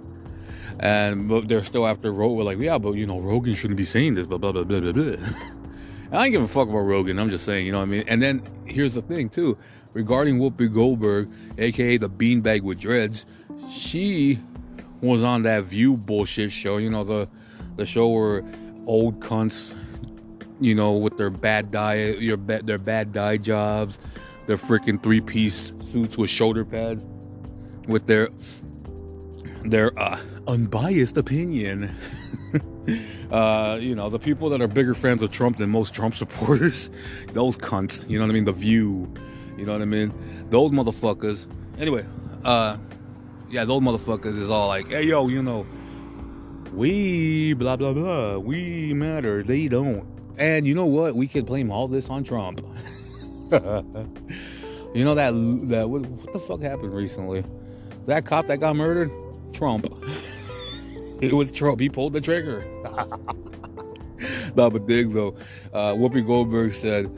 S1: And but they're still after Rogan. We're like, yeah, but you know, Rogan shouldn't be saying this. Blah blah blah blah blah. blah. I don't give a fuck about Rogan. I'm just saying, you know what I mean? And then here's the thing too, regarding Whoopi Goldberg, aka the beanbag with dreads, she was on that View bullshit show. You know the the show where old cunts you know, with their bad diet, your bad, their bad dye jobs, their freaking three piece suits with shoulder pads, with their their uh, unbiased opinion. uh, you know, the people that are bigger fans of Trump than most Trump supporters, those cunts. You know what I mean? The View. You know what I mean? Those motherfuckers. Anyway, uh, yeah, those motherfuckers is all like, hey yo, you know, we blah blah blah, we matter, they don't. And you know what? We could blame all this on Trump. you know that that what, what, the fuck happened recently? That cop that got murdered, Trump. it was Trump. He pulled the trigger. no, but dig though. Uh, Whoopi Goldberg said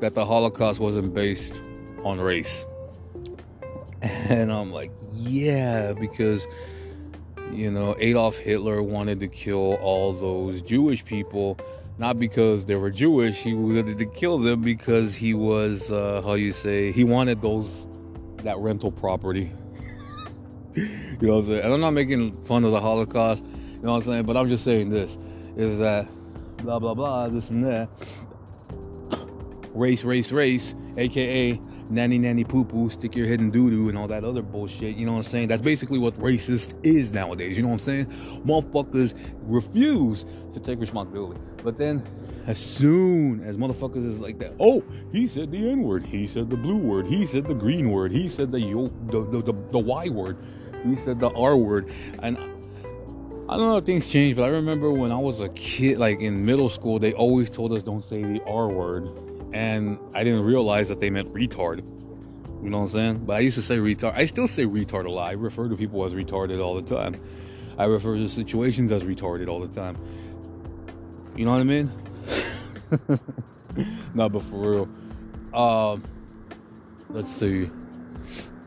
S1: that the Holocaust wasn't based on race, and I'm like, yeah, because you know Adolf Hitler wanted to kill all those Jewish people not because they were Jewish. He wanted to kill them because he was, uh, how you say, he wanted those, that rental property. you know what I'm saying? And I'm not making fun of the Holocaust, you know what I'm saying? But I'm just saying this, is that blah, blah, blah, this and that. Race, race, race, aka nanny nanny poo poo, stick your head in doo doo, and all that other bullshit. You know what I'm saying? That's basically what racist is nowadays. You know what I'm saying? Motherfuckers refuse to take responsibility. But then, as soon as motherfuckers is like that, oh, he said the N word, he said the blue word, he said the green word, he said the the, the, the, the Y word, he said the R word, and I don't know if things change, but I remember when I was a kid, like in middle school, they always told us don't say the R word and I didn't realize that they meant retard. You know what I'm saying? But I used to say retard. I still say retard a lot. I refer to people as retarded all the time. I refer to situations as retarded all the time. You know what I mean? no, but for real. Um, let's see.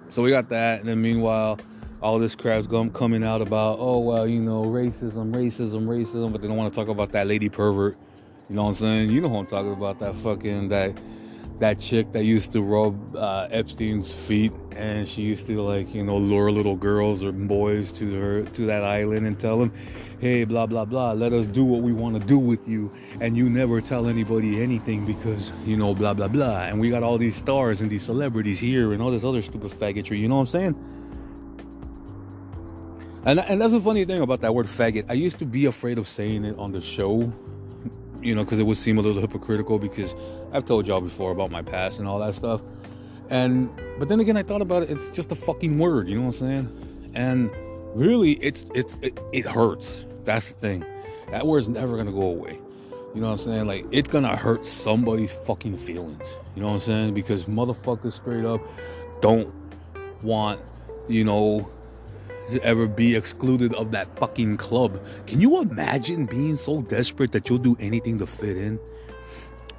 S1: So we got that, and then meanwhile, all this crap's going coming out about, oh well, you know, racism, racism, racism, but they don't want to talk about that lady pervert you know what I'm saying? You know what I'm talking about? That fucking that that chick that used to rub uh, Epstein's feet, and she used to like you know lure little girls or boys to her to that island and tell them, "Hey, blah blah blah, let us do what we want to do with you, and you never tell anybody anything because you know blah blah blah." And we got all these stars and these celebrities here and all this other stupid faggotry. You know what I'm saying? And, and that's the funny thing about that word faggot. I used to be afraid of saying it on the show you know, because it would seem a little hypocritical because I've told y'all before about my past and all that stuff. And but then again, I thought about it. It's just a fucking word, you know what I'm saying? And really, it's it's it, it hurts. That's the thing. That word's never gonna go away. You know what I'm saying? Like it's gonna hurt somebody's fucking feelings. You know what I'm saying? Because motherfuckers straight up don't want, you know, ever be excluded of that fucking club. Can you imagine being so desperate that you'll do anything to fit in?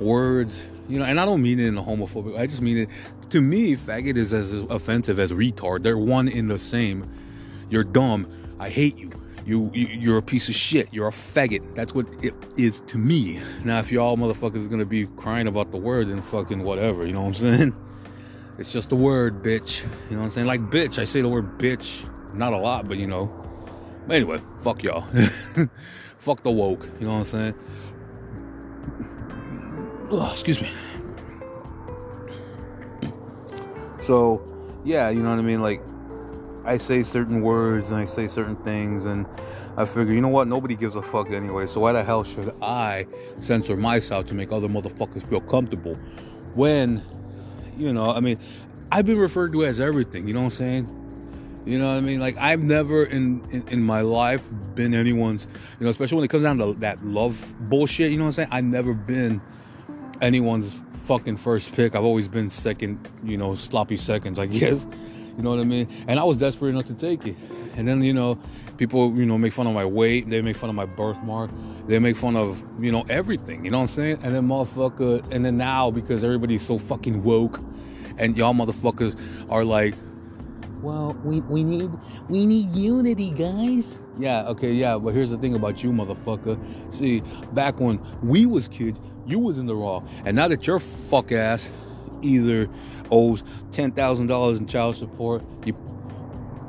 S1: Words, you know, and I don't mean it in a homophobic. I just mean it. To me, faggot is as offensive as retard. They're one in the same. You're dumb. I hate you. You, you are a piece of shit. You're a faggot. That's what it is to me. Now, if y'all motherfuckers gonna be crying about the word, then fucking whatever. You know what I'm saying? It's just a word, bitch. You know what I'm saying? Like bitch. I say the word bitch not a lot, but you know. But anyway, fuck y'all. fuck the woke. You know what I'm saying? Excuse me. So, yeah, you know what I mean? Like, I say certain words and I say certain things, and I figure, you know what? Nobody gives a fuck anyway. So why the hell should I censor myself to make other motherfuckers feel comfortable when, you know, I mean, I've been referred to as everything. You know what I'm saying? You know what I mean? Like I've never in, in, in my life been anyone's, you know, especially when it comes down to that love bullshit. You know what I'm saying? I've never been anyone's fucking first pick. I've always been second, you know, sloppy seconds, I guess. You know what I mean? And I was desperate enough to take it. And then, you know, people, you know, make fun of my weight. They make fun of my birthmark. They make fun of, you know, everything. You know what I'm saying? And then, motherfucker, and then now, because everybody's so fucking woke and y'all motherfuckers are like, well, we, we need we need unity, guys. Yeah, okay, yeah, but here's the thing about you, motherfucker. See, back when we was kids, you was in the wrong, and now that your fuck ass either owes ten thousand dollars in child support, you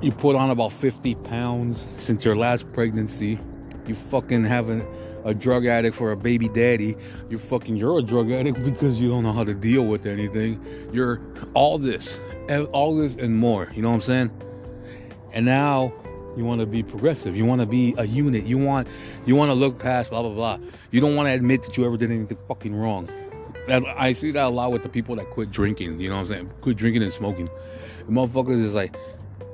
S1: you put on about fifty pounds since your last pregnancy, you fucking haven't a drug addict for a baby daddy. You're fucking you're a drug addict because you don't know how to deal with anything. You're all this, all this and more. You know what I'm saying? And now you want to be progressive. You want to be a unit. You want you want to look past blah blah blah. You don't want to admit that you ever did anything fucking wrong. I see that a lot with the people that quit drinking. You know what I'm saying? Quit drinking and smoking. The motherfuckers is like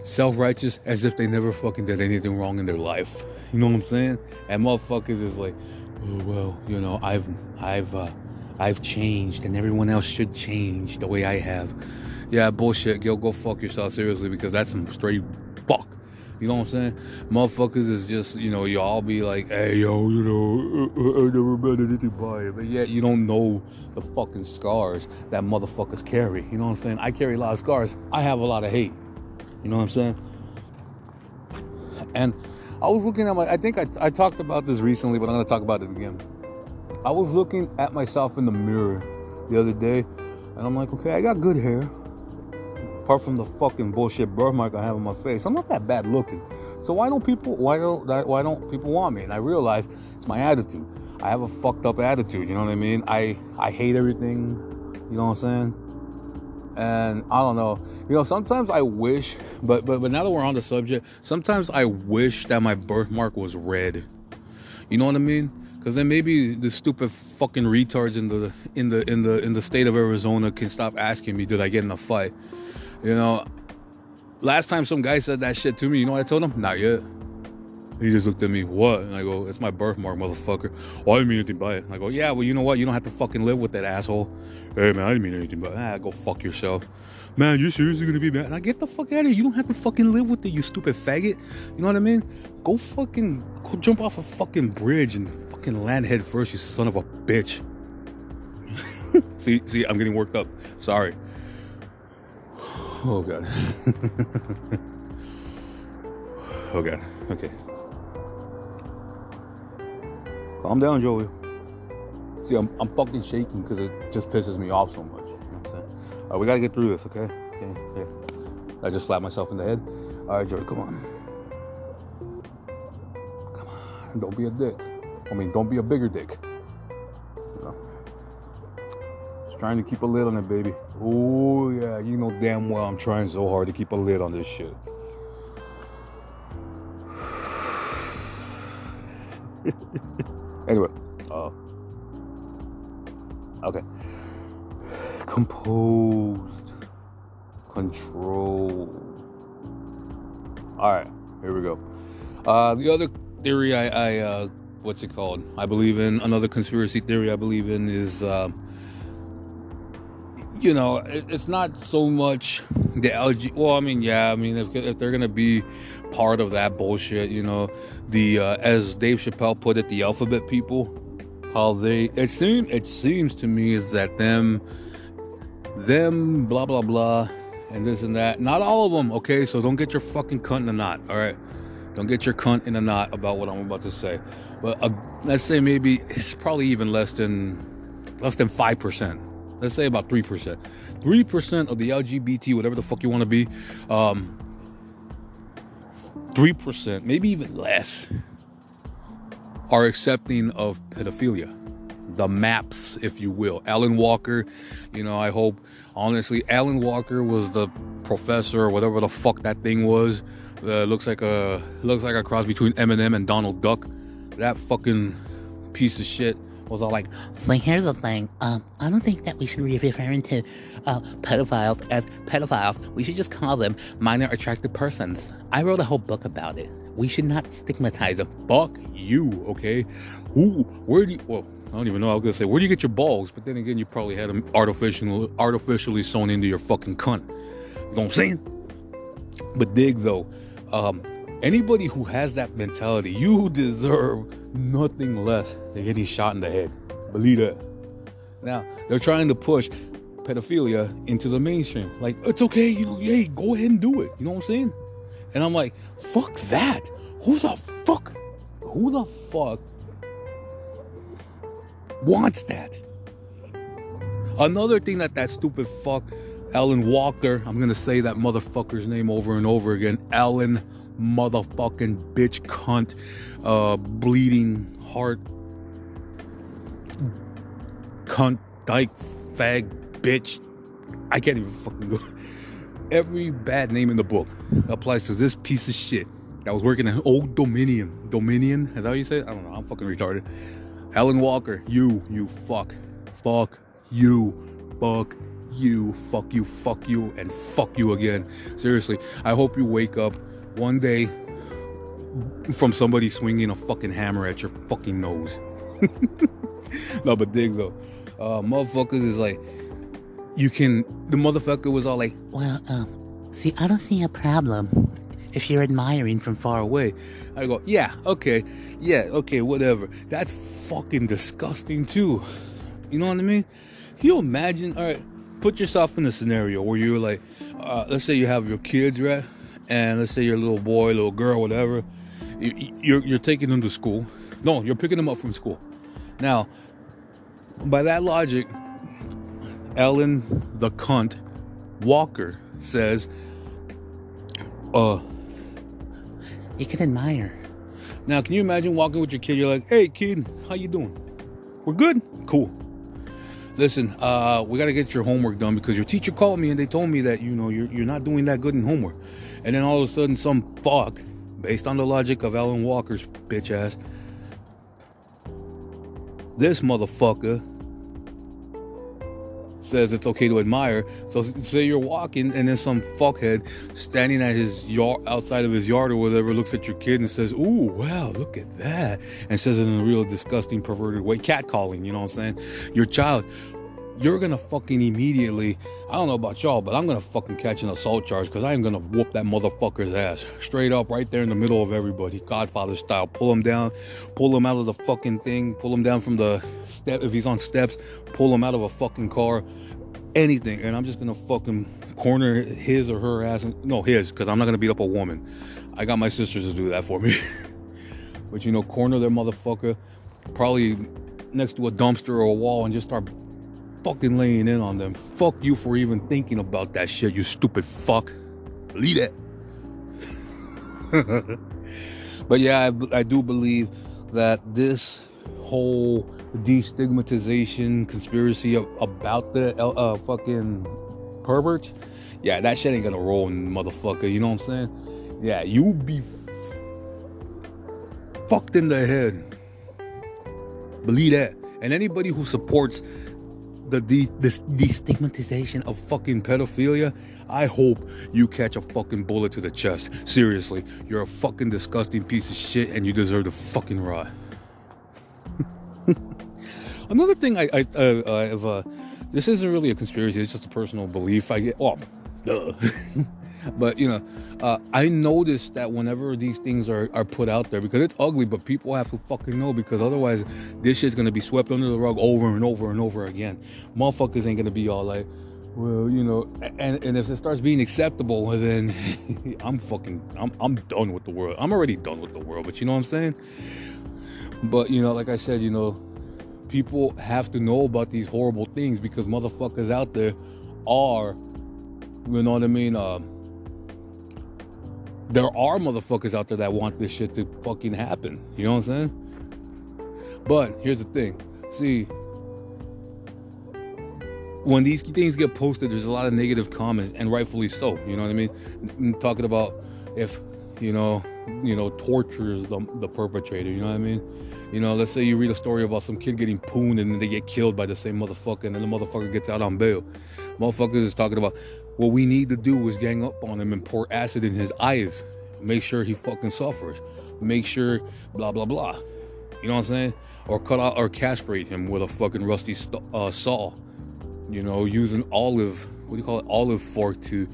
S1: self-righteous as if they never fucking did anything wrong in their life. You know what I'm saying? And motherfuckers is like, oh well, you know, I've I've uh, I've changed, and everyone else should change the way I have. Yeah, bullshit. Yo, go fuck yourself seriously because that's some straight fuck. You know what I'm saying? Motherfuckers is just, you know, y'all be like, hey, yo, you know, I never met anything by it. But yet you don't know the fucking scars that motherfuckers carry. You know what I'm saying? I carry a lot of scars. I have a lot of hate. You know what I'm saying? And I was looking at my, I think I, I talked about this recently, but I'm going to talk about it again. I was looking at myself in the mirror the other day, and I'm like, okay, I got good hair. Apart from the fucking bullshit birthmark I have on my face, I'm not that bad looking. So why don't people, why don't, why don't people want me? And I realized it's my attitude. I have a fucked up attitude, you know what I mean? I, I hate everything, you know what I'm saying? And I don't know. You know, sometimes I wish, but but but now that we're on the subject, sometimes I wish that my birthmark was red. You know what I mean? Because then maybe the stupid fucking retards in the in the in the in the state of Arizona can stop asking me, did I get in a fight? You know, last time some guy said that shit to me, you know what I told him? Not yet. He just looked at me, what? And I go, it's my birthmark, motherfucker. Well, I didn't mean anything by it. And I go, yeah, well, you know what? You don't have to fucking live with that asshole. Hey, man, I didn't mean anything by it. Ah, go fuck yourself. Man, you're seriously gonna be mad? Now get the fuck out of here. You don't have to fucking live with it, you stupid faggot. You know what I mean? Go fucking, go jump off a fucking bridge and fucking land head first, you son of a bitch. see, see, I'm getting worked up. Sorry. Oh, God. oh, God. Okay. Calm down, Joey. See, I'm, I'm fucking shaking because it just pisses me off so much. You know what I'm saying? All right, we gotta get through this, okay? Okay, okay. I just slapped myself in the head. All right, Joey, come on. Come on. Don't be a dick. I mean, don't be a bigger dick. You know? Just trying to keep a lid on it, baby. Oh, yeah. You know damn well I'm trying so hard to keep a lid on this shit. anyway, uh, okay. Composed, control. All right, here we go. Uh, the other theory I, I uh, what's it called? I believe in another conspiracy theory. I believe in is, um, you know, it, it's not so much the LG. Well, I mean, yeah, I mean, if, if they're gonna be part of that bullshit, you know, the uh, as Dave Chappelle put it, the alphabet people, how they it seems it seems to me is that them, them blah blah blah, and this and that. Not all of them, okay. So don't get your fucking cunt in a knot, all right. Don't get your cunt in a knot about what I'm about to say. But uh, let's say maybe it's probably even less than less than five percent. Let's say about three percent. Three percent of the LGBT, whatever the fuck you want to be, um, three percent, maybe even less, are accepting of pedophilia. The maps, if you will. Allyn Walker, you know, I hope honestly, Allyn Walker was the professor or whatever the fuck that thing was. Uh, looks like a looks like a cross between Eminem and Donald Duck that fucking piece of shit was all like,
S5: so here's the thing. Um, I don't think that we should be referring to uh, pedophiles as pedophiles. We should just call them minor attracted persons. I wrote a whole book about it. We should not stigmatize them.
S1: Fuck you, okay? Who? Where do you? Well, I don't even know. I was gonna say, where do you get your balls? But then again, you probably had them artificially, artificially sewn into your fucking cunt. You know what I'm saying? But dig though, um, Anybody who has that mentality, you deserve nothing less than getting shot in the head. Believe that. Now, they're trying to push pedophilia into the mainstream. Like, it's okay, you know, hey, go ahead and do it. You know what I'm saying? And I'm like, fuck that. Who the fuck? Who the fuck wants that? Another thing that that stupid fuck, Allyn Walker, I'm gonna say that motherfucker's name over and over again, Allyn motherfucking bitch cunt, uh, bleeding heart, cunt, dyke, fag, bitch. I can't even fucking go. Every bad name in the book applies to this piece of shit that was working at Old Dominion. Dominion? Is that how you say it? I don't know. I'm fucking retarded. Allyn Walker, you, you fuck. Fuck you. Fuck you. Fuck you. Fuck you. And fuck you again. Seriously, I hope you wake up one day from somebody swinging a fucking hammer at your fucking nose. no, but dig though. Uh, motherfuckers is like, you can, the motherfucker was all like,
S5: well, um, see, I don't see a problem if you're admiring from far away.
S1: I go, yeah, okay, yeah, okay, whatever. That's fucking disgusting too. You know what I mean? Can you imagine? All right, put yourself in a scenario where you're like, uh, let's say you have your kids, right? and let's say your little boy, little girl, whatever, you're you're taking them to school. No, you're picking them up from school. Now, by that logic, Ellen the cunt Walker says, uh,
S5: you can admire.
S1: Now, can you imagine walking with your kid? You're like, hey, kid, how you doing? We're good? Cool listen, uh, we got to get your homework done because your teacher called me and they told me that, you know, you're, you're not doing that good in homework. And then all of a sudden, some fuck, based on the logic of Allyn Walker's bitch ass, this motherfucker says it's okay to admire. So say you're walking and then some fuckhead standing at his yard outside of his yard or whatever looks at your kid and says, "Ooh, wow, look at that," and says it in a real disgusting, perverted way, catcalling. You know what I'm saying? Your child, you're gonna fucking immediately. I don't know about y'all, but I'm gonna fucking catch an assault charge because I am gonna whoop that motherfucker's ass straight up right there in the middle of everybody, Godfather style. Pull him down, pull him out of the fucking thing, pull him down from the step if he's on steps, pull him out of a fucking car, anything, and I'm just gonna fucking corner his or her ass. No, his, because I'm not gonna beat up a woman. I got my sisters to do that for me. but you know, corner their motherfucker, probably next to a dumpster or a wall, and just start fucking laying in on them. Fuck you for even thinking about that shit, you stupid fuck. Leave it. but yeah, I, I do believe that this whole destigmatization conspiracy about the uh, fucking perverts, yeah, that shit ain't gonna roll, motherfucker. You know what I'm saying? Yeah, you be fucked in the head. Believe that. And anybody who supports the de- destigmatization of fucking pedophilia, I hope you catch a fucking bullet to the chest. Seriously, you're a fucking disgusting piece of shit and you deserve to fucking rot. Another thing I, I uh, I have uh, this isn't really a conspiracy. It's just a personal belief. I get duh. but you know, uh, I noticed that whenever these things are are put out there, because it's ugly, but people have to fucking know because otherwise this shit's gonna be swept under the rug over and over and over again. Motherfuckers ain't gonna be all like. Well, you know, and, and if it starts being acceptable, then I'm fucking, I'm, I'm done with the world. I'm already done with the world, but you know what I'm saying? But, you know, like I said, you know, people have to know about these horrible things because motherfuckers out there are, you know what I mean? Uh, there are motherfuckers out there that want this shit to fucking happen. You know what I'm saying? But here's the thing. See, when these things get posted, there's a lot of negative comments, and rightfully so. You know what I mean? I'm talking about if you know, you know, tortures the, the perpetrator. You know what I mean? You know, let's say you read a story about some kid getting pooned and then they get killed by the same motherfucker, and then the motherfucker gets out on bail. Motherfuckers is talking about what we need to do is gang up on him and pour acid in his eyes, make sure he fucking suffers, make sure blah blah blah. You know what I'm saying? Or cut out or castrate him with a fucking rusty st- uh, saw you know, use an olive, what do you call it, olive fork to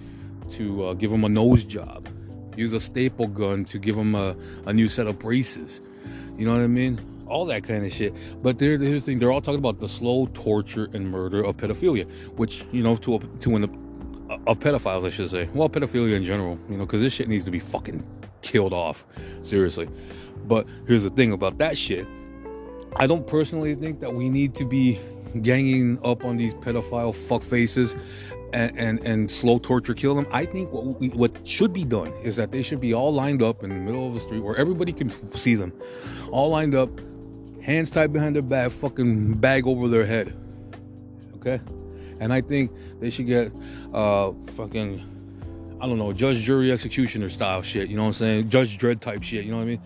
S1: to uh, give him a nose job. Use a staple gun to give him a, a new set of braces. You know what I mean? All that kind of shit. But there, here's the thing: they're all talking about the slow torture and murder of pedophilia, which you know, to a, to an of pedophiles, I should say. Well, pedophilia in general, you know, because this shit needs to be fucking killed off, seriously. But here's the thing about that shit. I don't personally think that we need to be ganging up on these pedophile fuck faces and, and, and slow torture kill them. I think what we, what should be done is that they should be all lined up in the middle of the street where everybody can see them, all lined up, hands tied behind their back, fucking bag over their head. Okay, and I think they should get uh fucking I don't know judge jury executioner style shit. You know what I'm saying? Judge Dredd type shit. You know what I mean?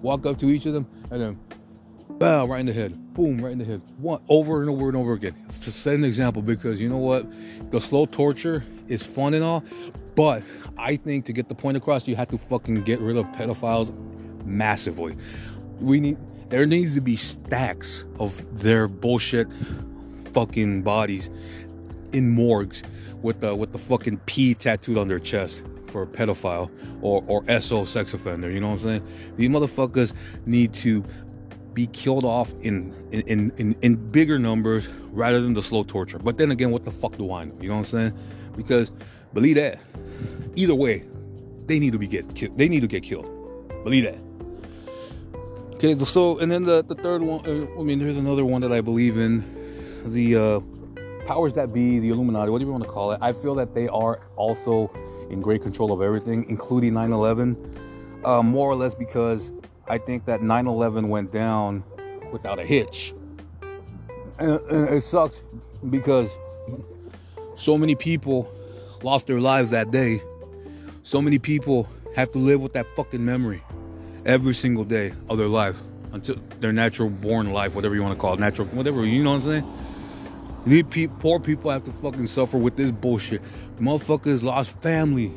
S1: Walk up to each of them and then Bow, right in the head. Boom, right in the head. One over and over and over again. It's just set an example because you know what? The slow torture is fun and all, but I think to get the point across, you have to fucking get rid of pedophiles massively. We need there needs to be stacks of their bullshit fucking bodies in morgues with the with the fucking P tattooed on their chest for a pedophile or or SO sex offender. You know what I'm saying? These motherfuckers need to be killed off in in, in in bigger numbers rather than the slow torture. But then again, what the fuck do I know? You know what I'm saying? Because believe that, either way, they need to be get killed. They need to get killed. Believe that. Okay, so and then the the third one. Uh, I mean, there's another one that I believe in. The uh, powers that be, the Illuminati, whatever you want to call it. I feel that they are also in great control of everything, including 9/11. Uh, more or less because I think that 9 11 went down without a hitch. And, and, it sucks because so many people lost their lives that day. So many people have to live with that fucking memory every single day of their life until their natural born life, whatever you want to call it, natural, whatever, you know what I'm saying? Need pe- poor people have to fucking suffer with this bullshit. Motherfuckers lost family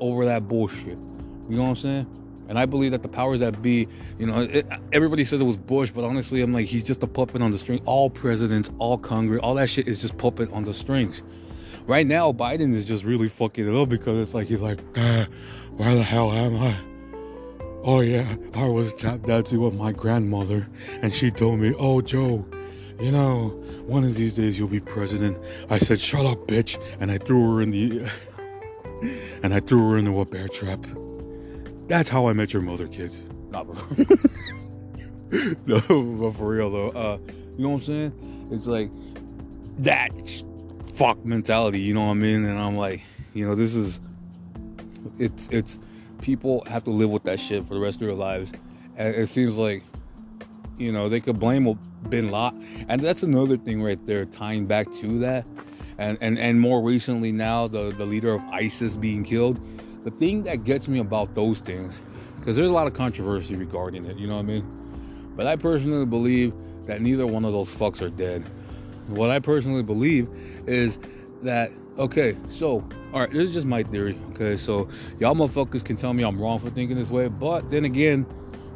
S1: over that bullshit. You know what I'm saying? And I believe that the powers that be, you know, it, everybody says it was Bush, but honestly, I'm like, he's just a puppet on the string. All presidents, all Congress, all that shit is just puppet on the strings. Right now, Biden is just really fucking it up because it's like, he's like, ah, where the hell am I? Oh, yeah, I was tap dancing with my grandmother, and she told me, oh, Joe, you know, one of these days you'll be president. I said, shut up, bitch. And I threw her in the, and I threw her into a bear trap. That's how I met your mother, kids. Not before. no, but for real though, uh, you know what I'm saying? It's like that fuck mentality, you know what I mean? And I'm like, you know, this is it's it's people have to live with that shit for the rest of their lives. And it seems like, you know, they could blame Bin Laden, and that's another thing right there, tying back to that, and and and more recently now the the leader of ISIS being killed the thing that gets me about those things, because there's a lot of controversy regarding it, you know what I mean? But I personally believe that neither one of those fucks are dead. What I personally believe is that, okay, so, all right, this is just my theory, okay? So, y'all motherfuckers can tell me I'm wrong for thinking this way, but then again,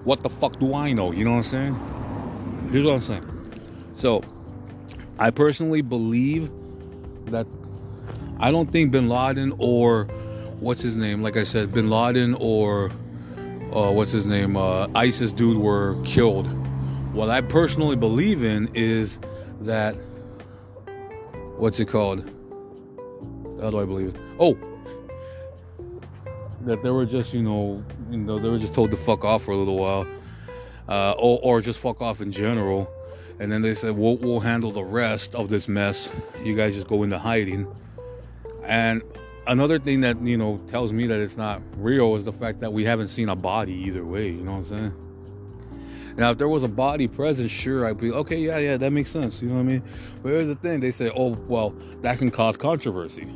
S1: what the fuck do I know? You know what I'm saying? Here's what I'm saying. So, I personally believe that I don't think Bin Laden or what's his name, like I said, Bin Laden or uh, what's his name, uh, ISIS dude were killed. What I personally believe in is that what's it called? How do I believe it? Oh, that they were just you know you know they were just told to fuck off for a little while, uh, or or just fuck off in general, and then they said we'll we'll handle the rest of this mess. You guys just go into hiding, and another thing that you know tells me that it's not real is the fact that we haven't seen a body either way. You know what I'm saying? Now, if there was a body present, sure, I'd be okay. Yeah, yeah, that makes sense. You know what I mean? But here's the thing: they say, oh, well, that can cause controversy.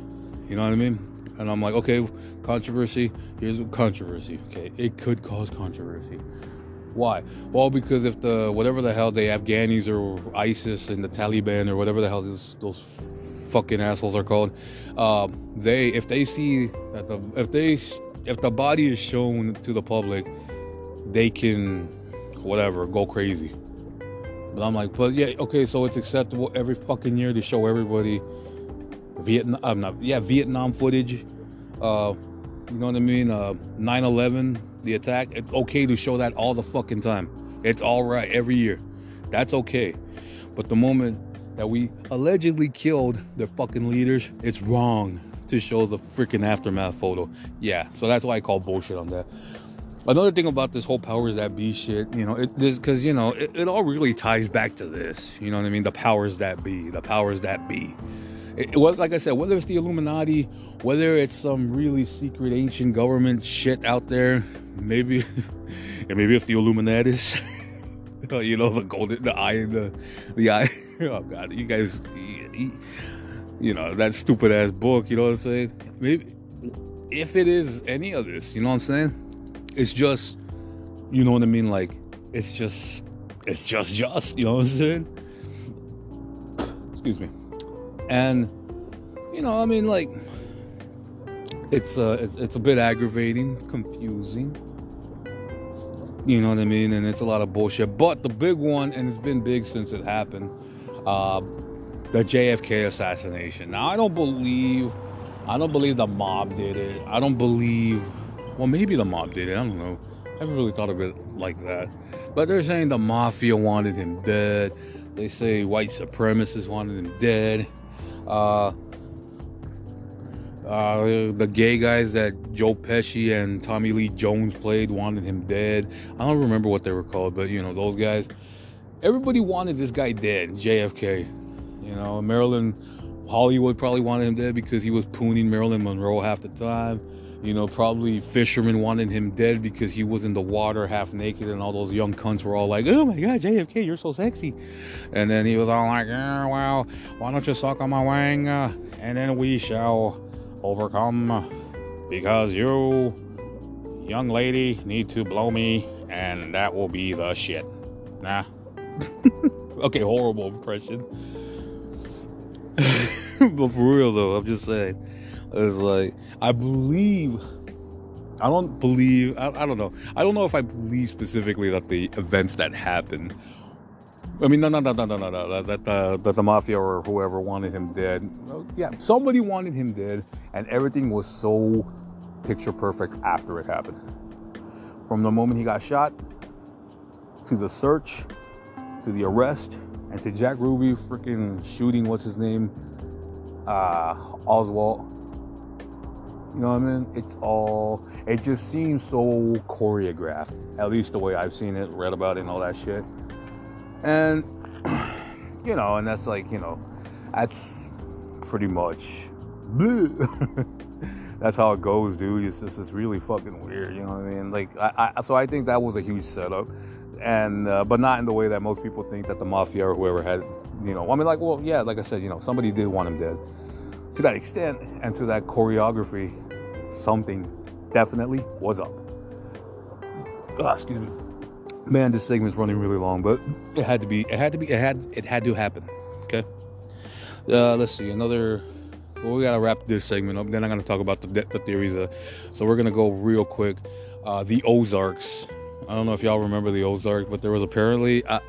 S1: You know what I mean? And I'm like, okay, controversy. Here's controversy. Okay, it could cause controversy. Why? Well, because if the whatever the hell the Afghanis or ISIS and the Taliban or whatever the hell those, those fucking assholes are called, uh, they if they see that the if they if the body is shown to the public, they can whatever go crazy. But I'm like, but yeah, okay, so it's acceptable every fucking year to show everybody Vietnam, I'm not, yeah, Vietnam footage. Uh, you know what I mean? Uh, 9/11, the attack. It's okay to show that all the fucking time. It's all right every year. That's okay. But the moment that we allegedly killed their fucking leaders, it's wrong to show the freaking aftermath photo. Yeah, so that's why I call bullshit on that. Another thing about this whole powers that be shit, you know, it this because you know it, it all really ties back to this. You know what I mean? The powers that be, the powers that be. It, well, like I said, whether it's the Illuminati, whether it's some really secret ancient government shit out there, maybe, and maybe it's the Illuminatis. you know, the golden, the eye, the, the eye. Oh God, you guys, you know that stupid ass book. You know what I'm saying? Maybe if it is any of this, you know what I'm saying? It's just, you know what I mean? Like, it's just, it's just, just. You know what I'm saying? Excuse me and you know i mean like it's uh it's, it's a bit aggravating confusing. You know what i mean? And it's a lot of bullshit. But the big one and it's been big since it happened uh the jfk assassination. Now i don't believe i don't believe the mob did it. I don't believe well maybe the mob did it. I don't know. I haven't really thought of it like that. But they're saying the mafia wanted him dead. They say white supremacists wanted him dead uh, uh, the gay guys that Joe Pesci and Tommy Lee Jones played wanted him dead. I don't remember what they were called, but you know those guys. Everybody wanted this guy dead, JFK. You know, Marilyn Hollywood probably wanted him dead because he was pooning Marilyn Monroe half the time. You know, probably fishermen wanted him dead because he was in the water half naked, and all those young cunts were all like, "Oh my God, JFK, you're so sexy," and then he was all like, "Yeah, well, why don't you suck on my wang, uh, and then we shall overcome, because you, young lady, need to blow me, and that will be the shit." Nah. okay, horrible impression. but for real though, I'm just saying it's like I believe. I don't believe. I, I don't know. I don't know if I believe specifically that the events that happened. I mean, no, no, no, no, no, no, no. That the that the mafia or whoever wanted him dead. Yeah, somebody wanted him dead, and everything was so picture perfect after it happened. From the moment he got shot, to the search, to the arrest, and to Jack Ruby freaking shooting what's his name, uh, Oswald you know what I mean? It's all, it just seems so choreographed, at least the way I've seen it, read about it, and all that shit. And, you know, and that's like, you know, that's pretty much, that's how it goes, dude. It's just, it's really fucking weird, you know what I mean? Like, I, I so I think that was a huge setup. And, uh, but not in the way that most people think that the mafia or whoever had, you know, I mean, like, well, yeah, like I said, you know, somebody did want him dead to that extent and to that choreography something definitely was up. Oh, excuse me. Man, this segment's running really long, but it had to be. It had to be. It had. It had to happen. Okay. Uh, let's see. Another. Well, we gotta wrap this segment up. Then I'm gonna talk about the, the theories. Uh, so we're gonna go real quick. Uh, the Ozarks. I don't know if y'all remember the Ozarks, but there was apparently. Uh,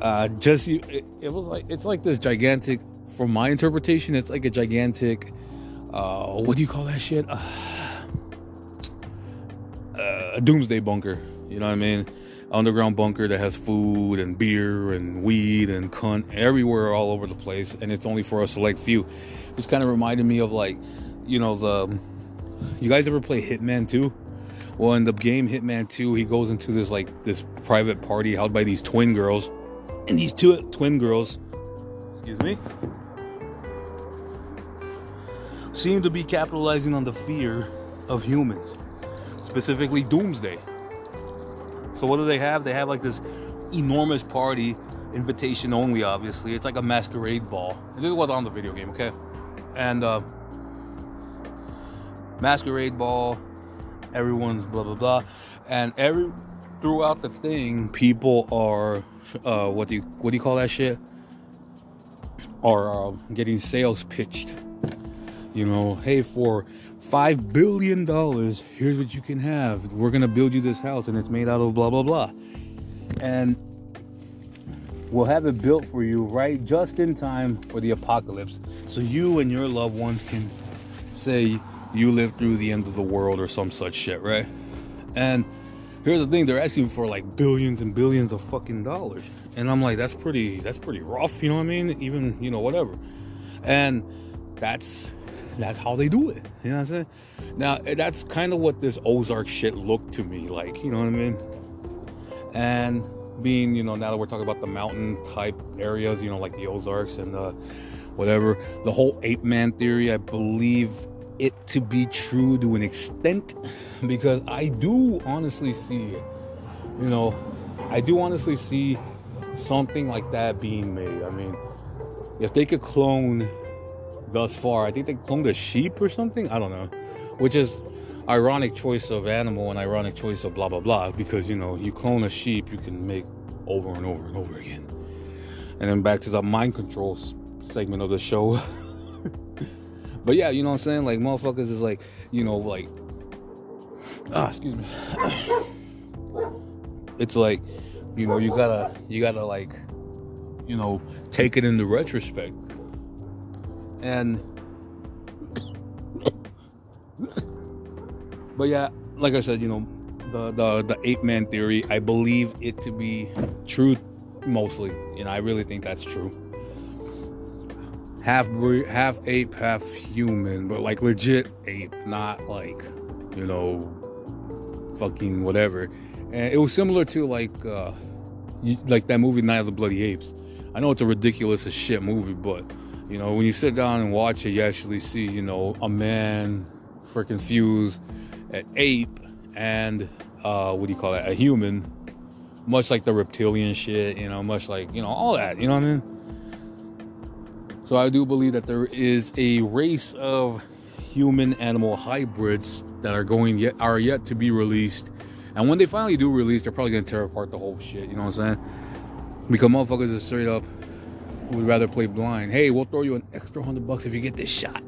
S1: uh, just it, it was like it's like this gigantic. From my interpretation, it's like a gigantic. Uh, what do you call that shit? Uh, uh, a doomsday bunker. You know what I mean? Underground bunker that has food and beer and weed and cunt everywhere, all over the place, and it's only for a select few. It's kind of reminded me of like, you know, the. You guys ever play Hitman 2? Well, in the game Hitman 2, he goes into this like this private party held by these twin girls, and these two twin girls, excuse me, seem to be capitalizing on the fear of humans, specifically doomsday. So what do they have? They have like this enormous party, invitation only, obviously. It's like a masquerade ball. This was on the video game, okay? And uh, masquerade ball, everyone's blah blah blah, and every throughout the thing, people are uh, what do you what do you call that shit? Are uh, getting sales pitched. You know, hey, for five billion dollars, here's what you can have. We're gonna build you this house, and it's made out of blah blah blah, and we'll have it built for you right just in time for the apocalypse, so you and your loved ones can say you lived through the end of the world or some such shit, right? And here's the thing they're asking for like billions and billions of fucking dollars and i'm like that's pretty that's pretty rough you know what i mean even you know whatever and that's that's how they do it you know what i'm saying now eh, that's kind of what this ozark shit looked to me like you know what i mean and being you know now that we're talking about the mountain type areas you know like the ozarks and the whatever the whole ape man theory i believe it to be true to an extent because I do honestly see. You know, I do honestly see something like that being made. I mean, if they could clone thus far, I think they cloned a sheep or something. I don't know, which is ironic choice of animal and ironic choice of blah blah blah because you know you clone a sheep you can make over and over and over again. And then back to the mind control segment of the show. But yeah, you know what I'm saying? Like motherfuckers is like, you know, like ah, excuse me. it's like, you know, you gotta you gotta like, you know, take it into retrospect. And but yeah, like I said, you know, the the the ape man theory, I believe it to be true mostly, You know, I really think that's true half half ape, half human, but like legit ape, not like you know, fucking whatever. And it was similar to like uh, like that movie Night of the Bloody Apes. I know it's a ridiculous as shit movie, but you know when you sit down and watch it, you actually see you know a man freaking fuse an ape and uh, what do you call that? A human, much like the reptilian shit, you know, much like you know all that. You know what I mean? So I do believe that there is a race of human animal hybrids that are going yet are yet to be released. And when they finally do release, they're probably gonna tear apart the whole shit. You know what I'm saying? Because motherfuckers is straight up would rather play blind. Hey, we'll throw you an extra hundred bucks if you get this shot.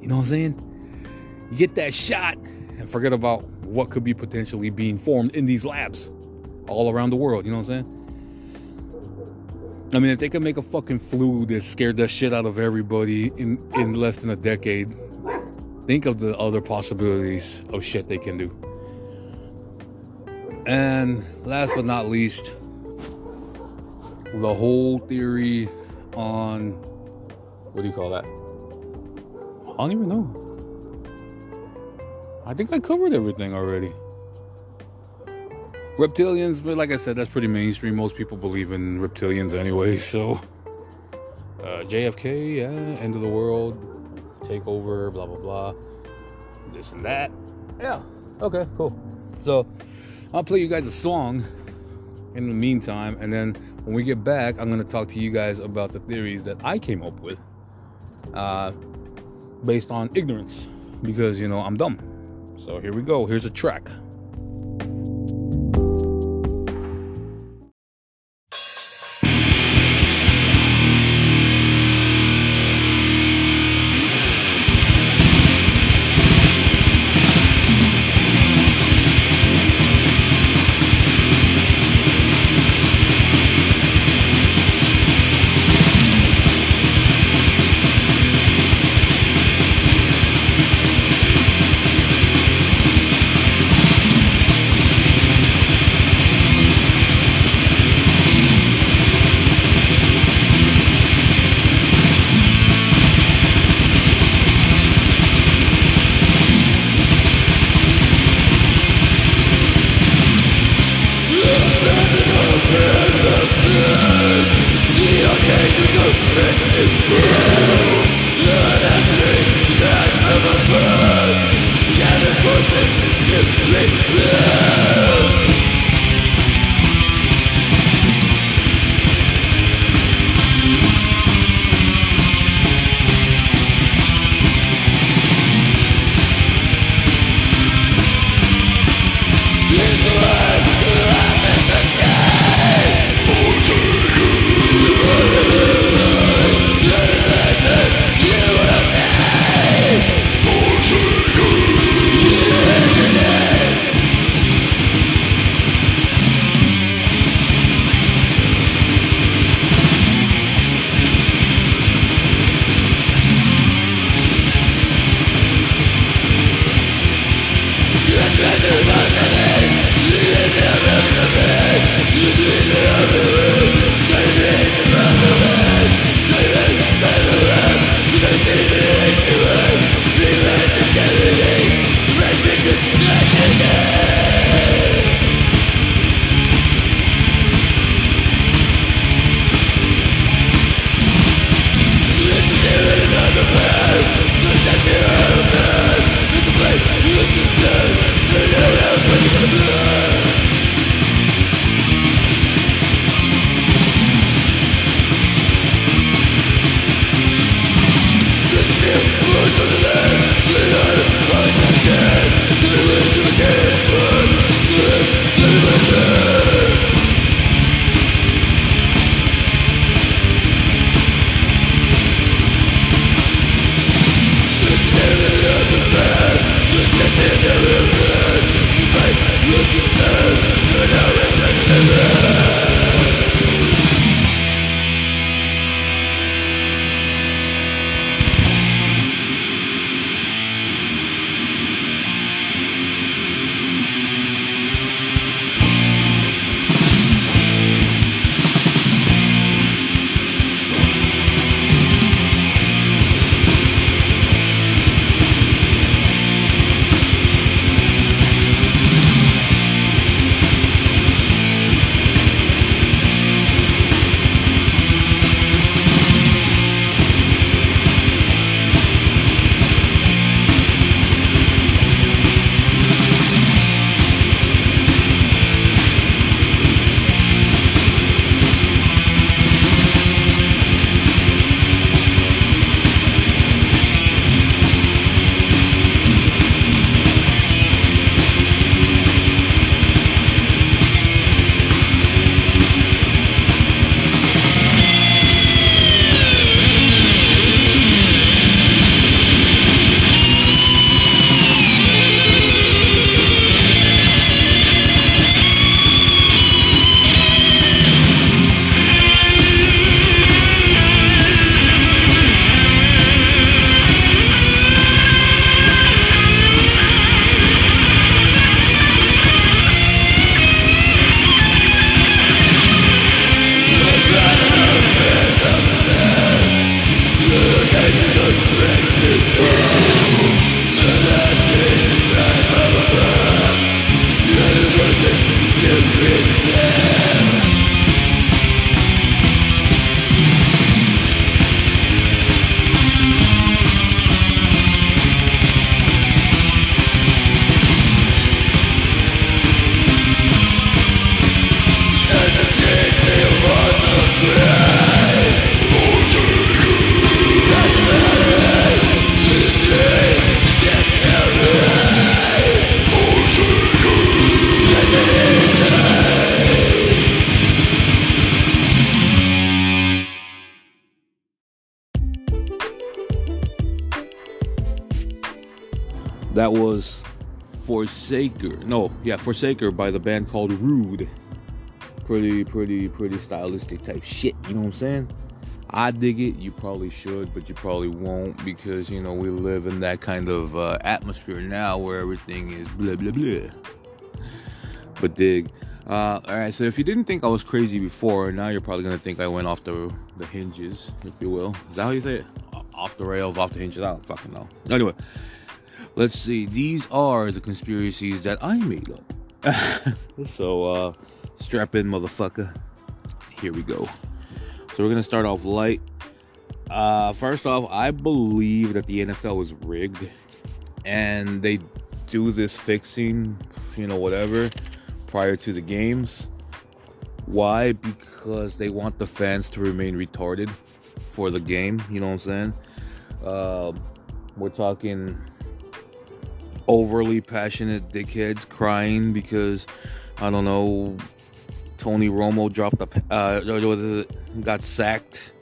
S1: You know what I'm saying? You get that shot and forget about what could be potentially being formed in these labs all around the world. You know what I'm saying? I mean, if they can make a fucking flu that scared the shit out of everybody in, in less than a decade, think of the other possibilities of shit they can do. And last but not least, the whole theory on what do you call that? I don't even know. I think I covered everything already. Reptilians, but like I said, that's pretty mainstream. Most people believe in reptilians anyway. So, uh, JFK, yeah, end of the world, takeover, blah blah blah, this and that. Yeah, okay, cool. So, I'll play you guys a song in the meantime, and then when we get back, I'm gonna talk to you guys about the theories that I came up with, uh, based on ignorance, because you know I'm dumb. So here we go. Here's a track. Forsaker. No, yeah, Forsaker by the band called Rude. Pretty, pretty, pretty stylistic type shit. You know what I'm saying? I dig it. You probably should, but you probably won't because you know we live in that kind of uh, atmosphere now where everything is blah blah blah. But dig. Uh, all right, so if you didn't think I was crazy before, now you're probably gonna think I went off the the hinges, if you will. Is that how you say it? Off the rails, off the hinges. I don't fucking know. Anyway, let's see. These are the conspiracies that I made up. so uh, strap in, motherfucker. Here we go. So we're gonna start off light. Uh, first off, I believe that the NFL was rigged, and they do this fixing, you know, whatever, prior to the games. Why? Because they want the fans to remain retarded for the game. You know what I'm saying? Uh, we're talking overly passionate dickheads crying because I don't know. Tony Romo dropped a uh, got sacked,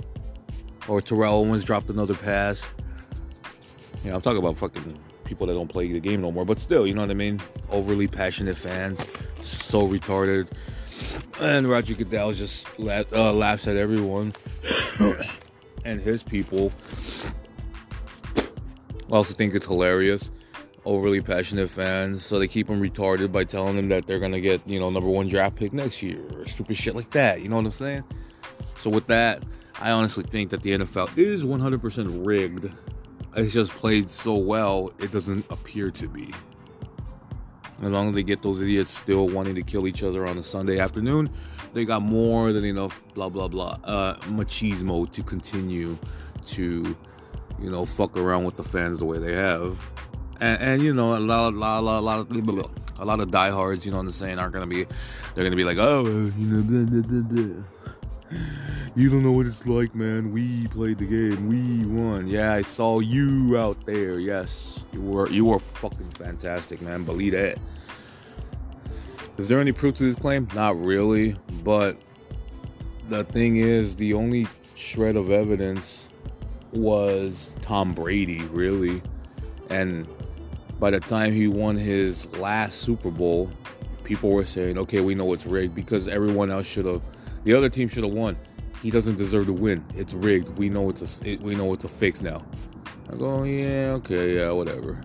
S1: or Terrell Owens dropped another pass. Yeah, I'm talking about fucking people that don't play the game no more, but still, you know what I mean? Overly passionate fans, so retarded. And Roger Goodell just la- uh, laughs at everyone and his people. I Also think it's hilarious. Overly passionate fans, so they keep them retarded by telling them that they're gonna get, you know, number one draft pick next year or stupid shit like that. You know what I'm saying? So with that, I honestly think that the NFL is 100% rigged. It's just played so well, it doesn't appear to be. As long as they get those idiots still wanting to kill each other on a Sunday afternoon, they got more than enough blah blah blah uh, machismo to continue to, you know, fuck around with the fans the way they have. And, and you know, a lot, lot, lot, lot of a lot of diehards, you know what I'm saying, aren't gonna be, they're gonna be like, oh, you know, blah, blah, blah. You don't know what it's like, man. We played the game. We won. Yeah, I saw you out there. Yes, you were you were fucking fantastic, man. Believe that. Is there any proof to this claim? Not really, but the thing is, the only shred of evidence was Tom Brady, really. And by the time he won his last Super Bowl, people were saying, "Okay, we know it's rigged because everyone else should have the other team should have won. He doesn't deserve to win. It's rigged. We know it's a it, we know it's a fix now. I go, yeah, okay, yeah, whatever.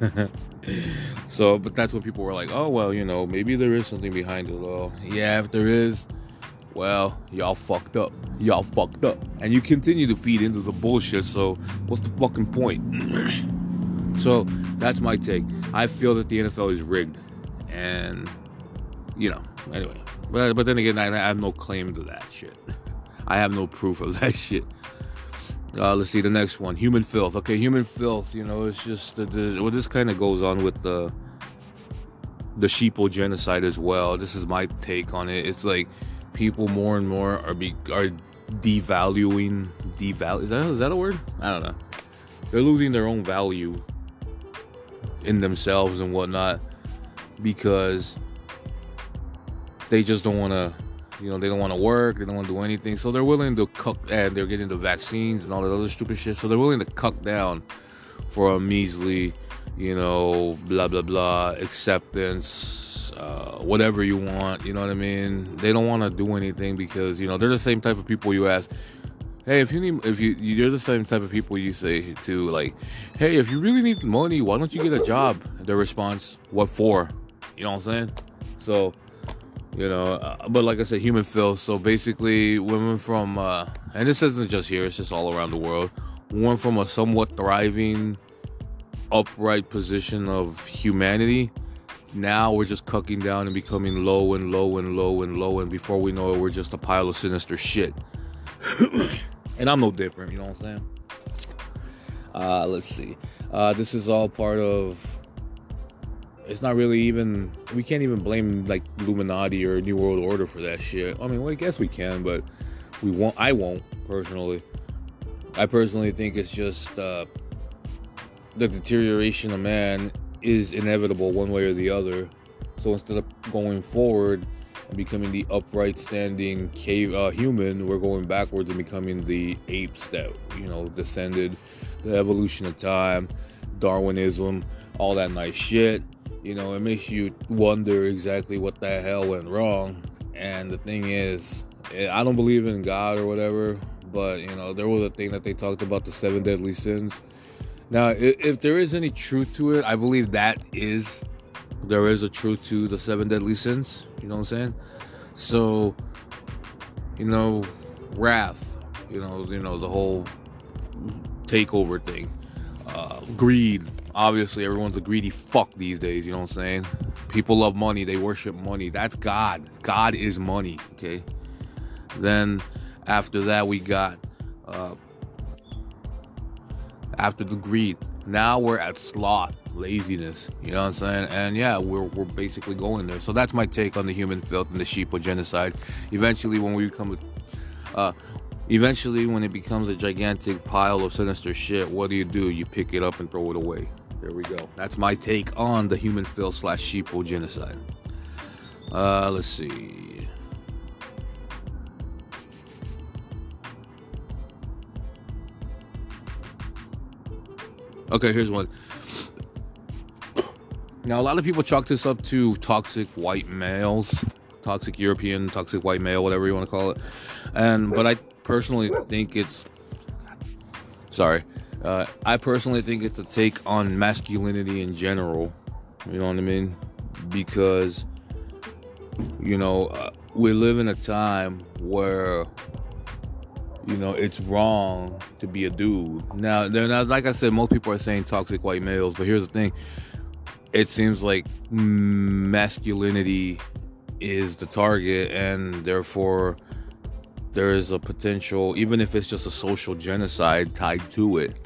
S1: so, but that's when people were like, oh well, you know, maybe there is something behind it. Well, yeah, if there is, well, y'all fucked up. Y'all fucked up, and you continue to feed into the bullshit. So, what's the fucking point? so, that's my take. I feel that the NFL is rigged, and you know, anyway. But but then again, I, I have no claim to that shit. I have no proof of that shit. Uh, let's see the next one. Human filth. Okay, human filth. You know, it's just the, the well, this kind of goes on with the the sheeple genocide as well. This is my take on it. It's like people more and more are be are devaluing deval. Is that is that a word? I don't know. They're losing their own value in themselves and whatnot because they just don't want to you know they don't want to work they don't want to do anything. So they're willing to cut and they're getting the vaccines and all that other stupid shit. So they're willing to cut down for a measly you know blah blah blah acceptance uh, whatever you want you know what i mean? They don't want to do anything because you know they're the same type of people you ask hey if you need if you you're the same type of people you say to like hey if you really need money why don't you get a job? Their response what for? You know what i'm saying? So you know uh, but like i said human filth. So basically women from uh and this isn't just here it's just all around the world. Women from a somewhat thriving upright position of humanity now we're just cucking down and becoming low and low and low and low. And before we know it we're just a pile of sinister shit and i'm no different you know what i'm saying uh let's see uh this is all part of it's not really even we can't even blame like Illuminati or New World Order for that shit. I mean, well, I guess we can, but we won't. I won't personally. I personally think it's just uh, the deterioration of man is inevitable one way or the other. So instead of going forward and becoming the upright standing cave uh, human, we're going backwards and becoming the apes that you know descended. The evolution of time, Darwinism, all that nice shit you know, it makes you wonder exactly what the hell went wrong. And the thing is, eh, I don't believe in God or whatever, but you know, there was a thing that they talked about the seven deadly sins. Now, if there is any truth to it, I believe that is there is a truth to the seven deadly sins. You know what I'm saying? So, you know, wrath. You know, you know the whole takeover thing, uh, greed, obviously everyone's a greedy fuck these days you know what i'm saying people love money they worship money that's god god is money okay then After that, we got uh, after the greed. Now we're at sloth, laziness. You know what I'm saying? And yeah, we're we're basically going there. So that's my take on the human filth and the sheeple genocide. Eventually, when we become, uh, eventually when it becomes a gigantic pile of sinister shit, what do you do? You pick it up and throw it away. There we go. That's my take on the human filth slash sheeple genocide. Uh, let's see. Okay, here's one. Now, a lot of people chalk this up to toxic white males, toxic European, toxic white male, whatever you want to call it. And but I personally think it's sorry. Uh, I personally think it's a take on masculinity in general. You know what I mean? Because you know uh, we live in a time where you know it's wrong to be a dude. Now, like I said. Most people are saying toxic white males, but here's the thing: it seems like masculinity is the target, and therefore there is a potential, even if it's just a social genocide tied to it,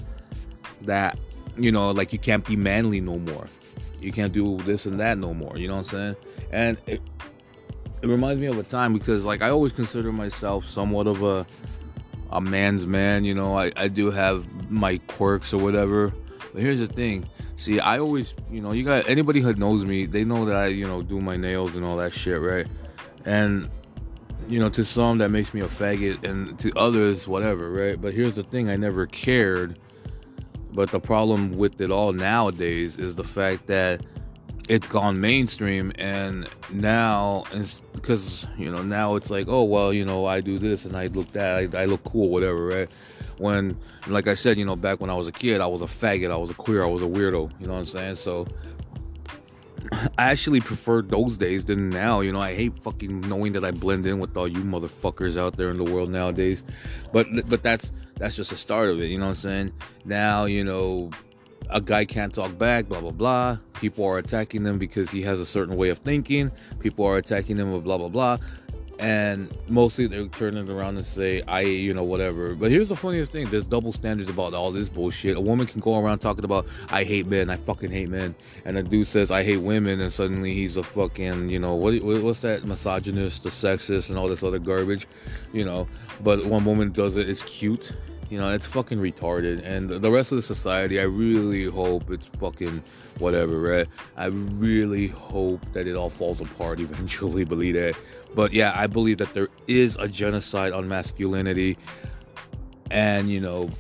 S1: that you know, like you can't be manly no more. You can't do this and that no more. You know what I'm saying? And it, it reminds me of a time because like I always consider myself somewhat of a a man's man, you know. I, I do have my quirks or whatever. But here's the thing. See, I always, you know, you got anybody who knows me, they know that I, you know, do my nails and all that shit, right? And you know, to some that makes me a faggot and to others whatever, right? But here's the thing, I never cared. But the problem with it all nowadays is the fact that it's gone mainstream and now it's because you know now it's like oh well you know i do this and i look that I, I, look cool whatever right when like i said you know back when i was a kid i was a faggot i was a queer i was a weirdo you know what i'm saying so i actually prefer those days than now you know i hate fucking knowing that i blend in with all you motherfuckers out there in the world nowadays but but that's that's just the start of it you know what i'm saying now you know a guy can't talk back, blah blah blah. People are attacking them because he has a certain way of thinking. People are attacking him with blah blah blah. And mostly they're turning around and say, I, you know, whatever. But here's the funniest thing there's double standards about all this bullshit. A woman can go around talking about, I hate men, I fucking hate men. And a dude says, I hate women, and suddenly he's a fucking, you know, what what's that? Misogynist, the sexist, and all this other garbage, you know. But one woman does it, it's cute you know, it's fucking retarded. And the rest of the society, I really hope it's fucking whatever, right? I really hope that it all falls apart eventually, believe that. But yeah, I believe that there is a genocide on masculinity. And, you know,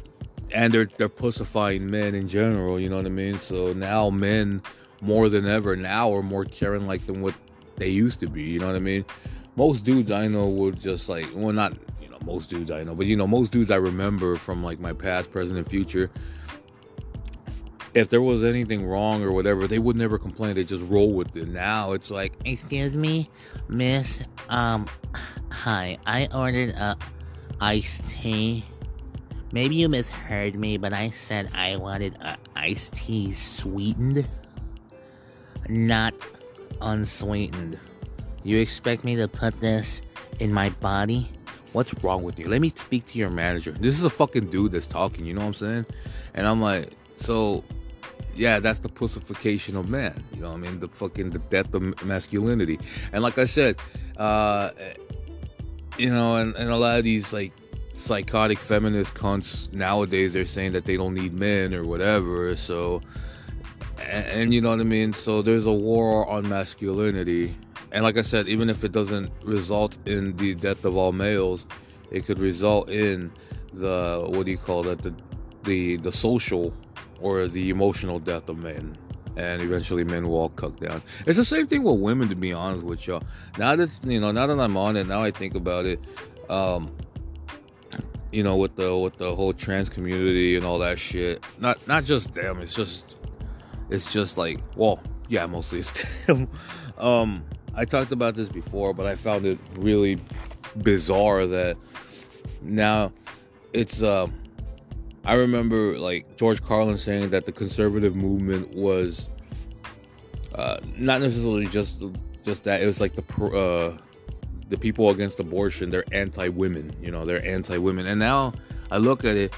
S1: and they're they're pussifying men in general, you know what I mean? So now men more than ever now are more caring like than what they used to be, you know what I mean? Most dudes I know would just like well not most dudes I know, but you know, most dudes I remember from like my past, present, and future. If there was anything wrong or whatever, they would never complain. They just roll with it. Now it's like,
S5: excuse me, miss. Um, hi. I ordered a iced tea. Maybe you misheard me, but I said I wanted a iced tea sweetened, not unsweetened. You expect me to put this in my body? What's wrong with you? Let me speak to your manager. This is a fucking dude that's talking, you know what I'm saying? And I'm like, so yeah, that's the pussification of man. You know what I mean? The fucking the death of masculinity. And like I said, uh you know, and, and a lot of these like psychotic feminist cunts nowadays they're saying that they don't need men or whatever. So and, and you know what I mean? So there's a war on masculinity and like I said, even if it doesn't result in the death of all males, it could result in the what do you call that the the the social or the emotional death of men. And eventually men will all cuck down. It's the same thing with women to be honest with y'all. Now that you know now that i'm on it now i think about it um you know with the with the whole trans community and all that shit not not just them it's just it's just like well yeah mostly it's them. Um I talked about this before, but I found it really bizarre that now it's. Uh, I remember like George Carlin saying that the conservative movement was uh, not necessarily just just that. It was like the uh,
S1: the people against abortion, they're anti-women. You know, they're anti-women. And now I look at it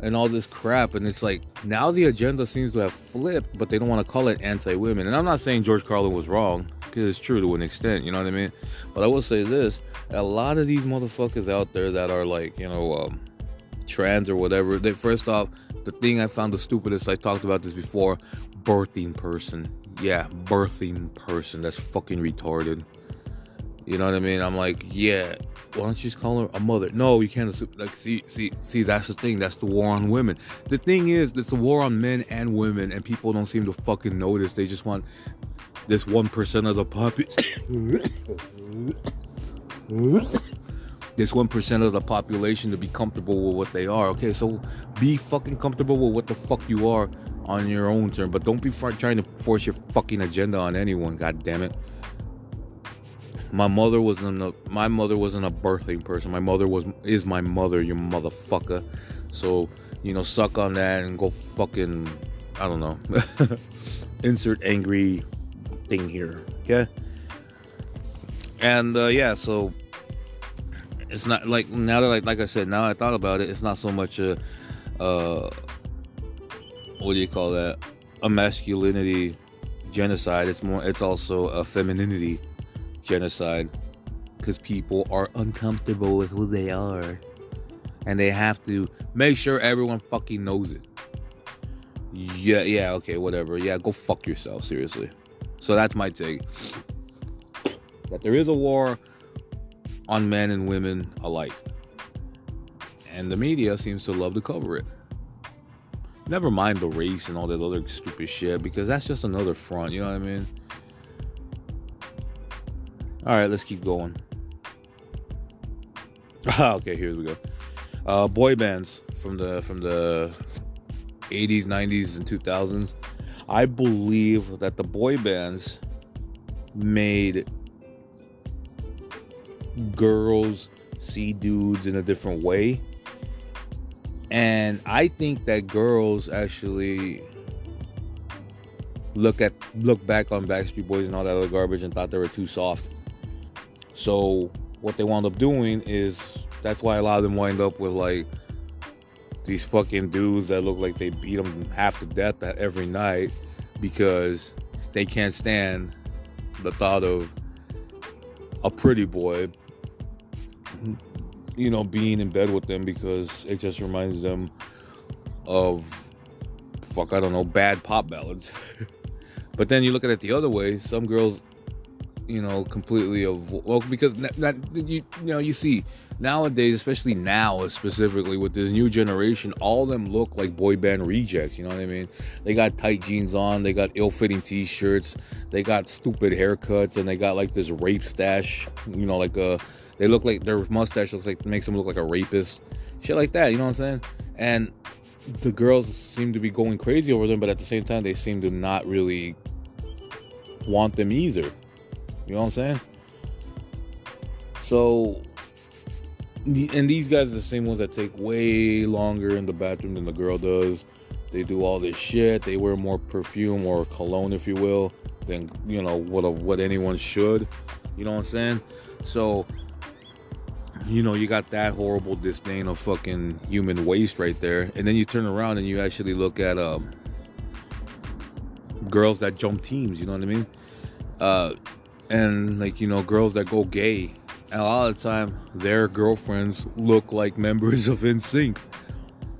S1: and all this crap, and it's like now the agenda seems to have flipped, but they don't want to call it anti-women. And I'm not saying George Carlin was wrong because it's true to an extent. You know what I mean? But I will say this: a lot of these motherfuckers out there that are like, you know, um, trans or whatever. They first off, the thing I found the stupidest. I talked about this before. Birthing person. Yeah, birthing person. That's fucking retarded. You know what I mean? I'm like, yeah. Why don't you just call her a mother? No, you can't assume. Like, see, see, see. That's the thing. That's the war on women. The thing is, it's a war on men and women, and people don't seem to fucking notice. They just want this one percent of the population. this one percent of the population to be comfortable with what they are. Okay, so be fucking comfortable with what the fuck you are on your own term, but don't be trying to force your fucking agenda on anyone. God damn it. My mother wasn't a my mother wasn't a birthing person. My mother was is my mother, you motherfucker. So you know, suck on that and go fucking I don't know. Insert angry thing here. Okay. And uh, yeah, so it's not like now that like like I said, now I thought about it, it's not so much a uh what do you call that? A masculinity genocide. It's more it's also a femininity genocide because people are uncomfortable with who they are and they have to make sure everyone fucking knows it. Yeah, yeah, okay, whatever. Yeah, go fuck yourself, seriously. So that's my take. That there is a war on men and women alike. And the media seems to love to cover it. Never mind the race and all that other stupid shit because that's just another front, you know what I mean? All right, let's keep going. okay, here we go. Uh, boy bands from the from the 80s, 90s, and 2000s. I believe that the boy bands made girls see dudes in a different way. And I think that girls actually look at look back on Backstreet Boys and all that other garbage and thought they were too soft. So what they wound up doing is that's why a lot of them wind up with like these fucking dudes that look like they beat them half to death every night because they can't stand the thought of a pretty boy you know being in bed with them because it just reminds them of fuck I don't know bad pop ballads. But then you look at it the other way some girls you know completely of well because that, you, you know you see nowadays especially now specifically with this new generation all of them look like boy band rejects you know what i mean? They got tight jeans on they got ill-fitting t-shirts they got stupid haircuts and they got like this rape stash you know like a they look like their mustache looks like makes them look like a rapist shit like that you know what i'm saying? And the girls seem to be going crazy over them but at the same time they seem to not really want them either you know what I'm saying? So, and these guys are the same ones that take way longer in the bathroom than the girl does. They do all this shit. They wear more perfume or cologne, if you will, than you know what a, what anyone should. You know what I'm saying? So, you know, you got that horrible disdain of fucking human waste right there, and then you turn around and you actually look at um, girls that jump teams. You know what I mean? Uh, and like you know girls that go gay and a lot of the time their girlfriends look like members of NSYNC.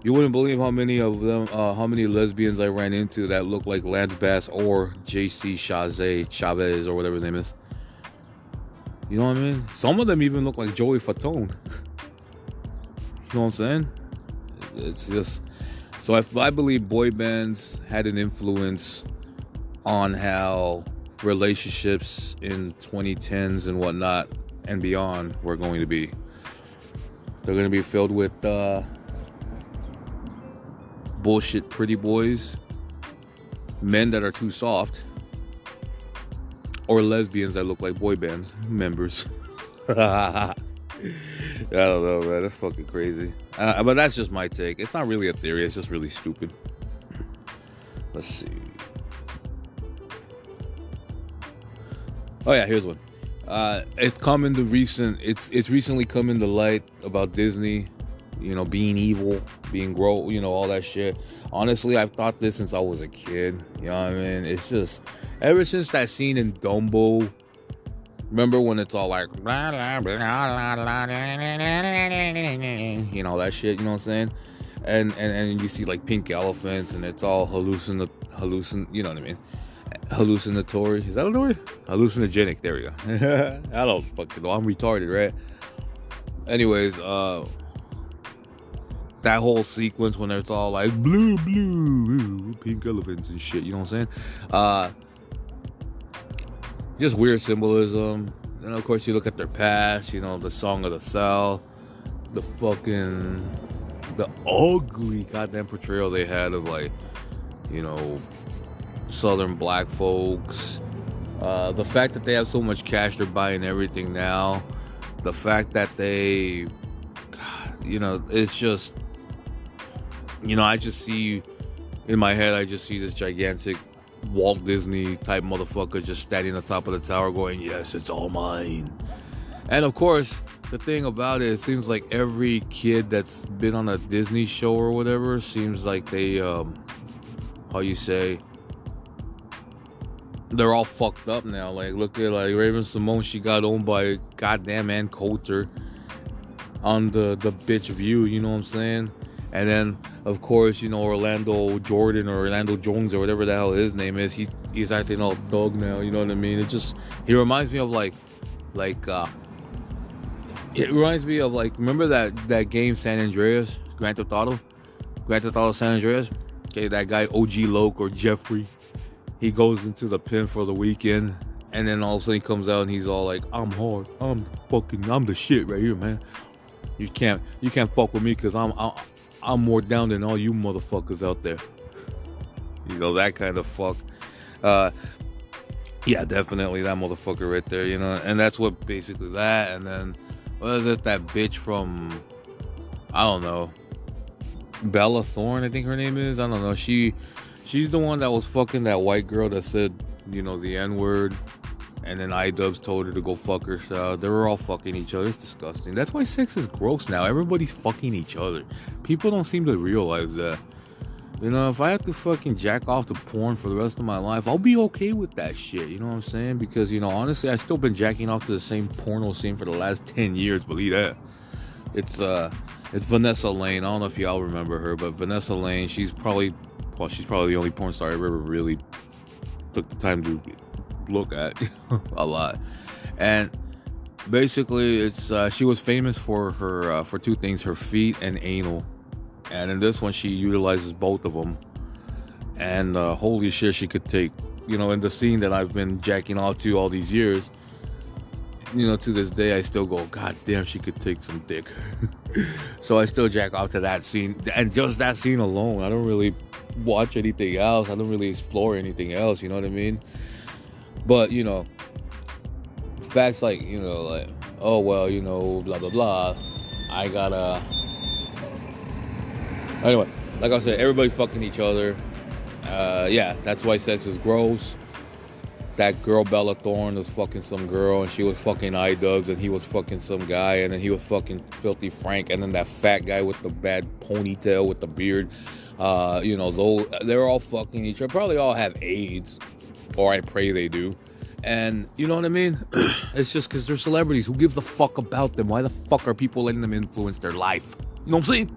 S1: You wouldn't believe how many of them, uh, how many lesbians I ran into that look like Lance Bass or JC Chasez Chavez or whatever his name is. You know what I mean? Some of them even look like Joey Fatone. you know what I'm saying? It's just so I, I believe boy bands had an influence on how relationships in 2010s and whatnot and beyond were going to be. They're going to be filled with uh, bullshit pretty boys, men that are too soft, or lesbians that look like boy bands members. I don't know, man. That's fucking crazy. Uh, but that's just my take. It's not really a theory. It's just really stupid. Let's see. Oh yeah, here's one. uh, it's come into recent. It's it's recently come into light about Disney, you know, being evil, being grow, you know, all that shit. Honestly, I've thought this since I was a kid. You know what I mean? It's just ever since that scene in Dumbo. Remember when it's all like, you know that shit. You know what I'm saying? And and and you see like pink elephants, and it's all hallucin hallucin. You know what I mean? Hallucinatory. Is that a word? Hallucinogenic. There we go. I don't fucking know. I'm retarded, right? Anyways, uh, that whole sequence when it's all like blue, blue, pink elephants and shit. You know what I'm saying? Uh, just weird symbolism. And of course, you look at their past. You know, the Song of the South, the fucking, the ugly goddamn portrayal they had of like, you know, southern black folks. Uh, the fact that they have so much cash, they're buying everything now. The fact that they, God, you know, it's just, you know, I just see in my head, I just see this gigantic Walt Disney type motherfucker just standing on top of the tower going, Yes, it's all mine. And of course, the thing about it, it seems like every kid that's been on a Disney show or whatever seems like they, um, how you say, they're all fucked up now. Like, look at like Raven-Symoné, she got owned by goddamn Ann Coulter on the the bitch view. You know what I'm saying? And then, of course, you know Orlando Jordan or Orlando Jones or whatever the hell his name is. He's he's acting all dog now. You know what I mean? It just he reminds me of like like uh it reminds me of like remember that that game San Andreas Grand Theft Auto Grand Theft Auto San Andreas. Okay, that guy OG Loc or Jeffrey he goes into the pen for the weekend, and then all of a sudden he comes out and he's all like, "I'm hard, I'm fucking, I'm the shit right here, man. You can't, you can't fuck with me because I'm, I'm, I'm more down than all you motherfuckers out there. You know that kind of fuck. Uh, yeah, definitely that motherfucker right there. You know, and that's what basically that. And then what is it? That bitch from, I don't know, Bella Thorne, I think her name is. I don't know. She She's the one that was fucking that white girl that said, you know, the N word. And then iDubbbz told her to go fuck herself. They were all fucking each other. It's disgusting. That's why sex is gross now. Everybody's fucking each other. People don't seem to realize that. You know, if I have to fucking jack off to porn for the rest of my life, I'll be okay with that shit. You know what I'm saying? Because, you know, honestly, I've still been jacking off to the same porno scene for the last 10 years. Believe that. It's, uh, it's Vanessa Lane. I don't know if y'all remember her, but Vanessa Lane, she's probably well, she's probably the only porn star I ever really took the time to look at a lot. And basically, it's uh, she was famous for her uh, for two things: her feet and anal. And in this one, she utilizes both of them. And uh, holy shit, she could take. You know, in the scene that I've been jacking off to all these years, you know, to this day, I still go, God damn, she could take some dick. so I still jack off to that scene, and just that scene alone. I don't really watch anything else. I don't really explore anything else. You know what I mean? But you know, facts like you know, like oh well, you know, blah blah blah. I gotta. Anyway, like I said, everybody fucking each other. Uh, yeah, that's why sex is gross that girl Bella Thorne was fucking some girl and she was fucking iDubbbz and he was fucking some guy and then he was fucking filthy Frank and then that fat guy with the bad ponytail with the beard. Uh, you know, those they're all fucking each other. Probably all have AIDS, or I pray they do. And you know what I mean? it's just because they're celebrities. Who gives a fuck about them? Why the fuck are people letting them influence their life? You know what I'm saying?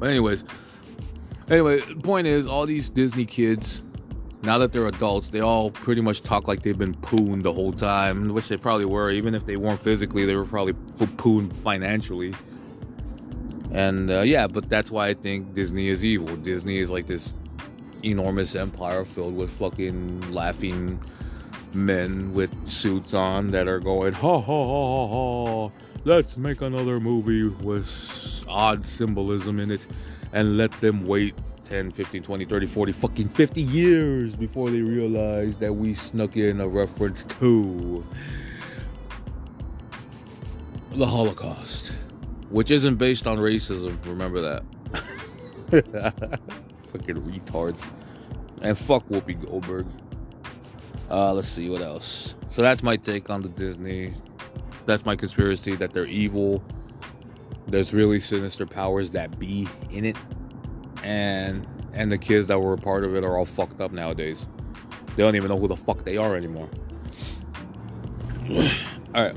S1: But anyways, anyway, point is, all these Disney kids now that they're adults, they all pretty much talk like they've been pooned the whole time, which they probably were. Even if they weren't physically, they were probably pooned financially. And uh, yeah, but that's why I think Disney is evil. Disney is like this enormous empire filled with fucking laughing men with suits on that are going, ha ha ha ha ha, let's make another movie with odd symbolism in it and let them wait 10, 15, 20, 30, 40, fucking 50 years before they realize that we snuck in a reference to the Holocaust, which isn't based on racism. Remember that. fucking retards. And fuck Whoopi Goldberg. Uh, let's see what else. So that's my take on the Disney. That's my conspiracy that they're evil. There's really sinister powers that be in it, and and the kids that were a part of it are all fucked up nowadays. They don't even know who the fuck they are anymore. all right.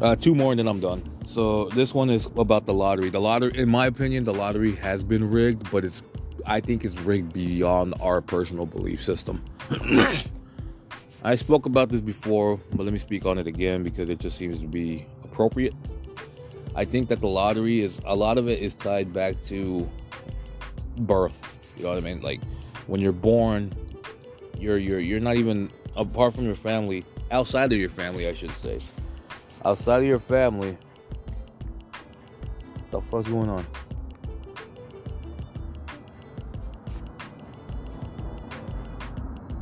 S1: Uh, two more and then I'm done. So this one is about the lottery. The lottery, in my opinion, the lottery has been rigged, but it's I think it's rigged beyond our personal belief system. I spoke about this before, but let me speak on it again because it just seems to be appropriate. I think that the lottery is a lot of it is tied back to birth. You know what I mean? Like when you're born, you're you're you're not even apart from your family, outside of your family, I should say. Outside of your family, the fuck's going on?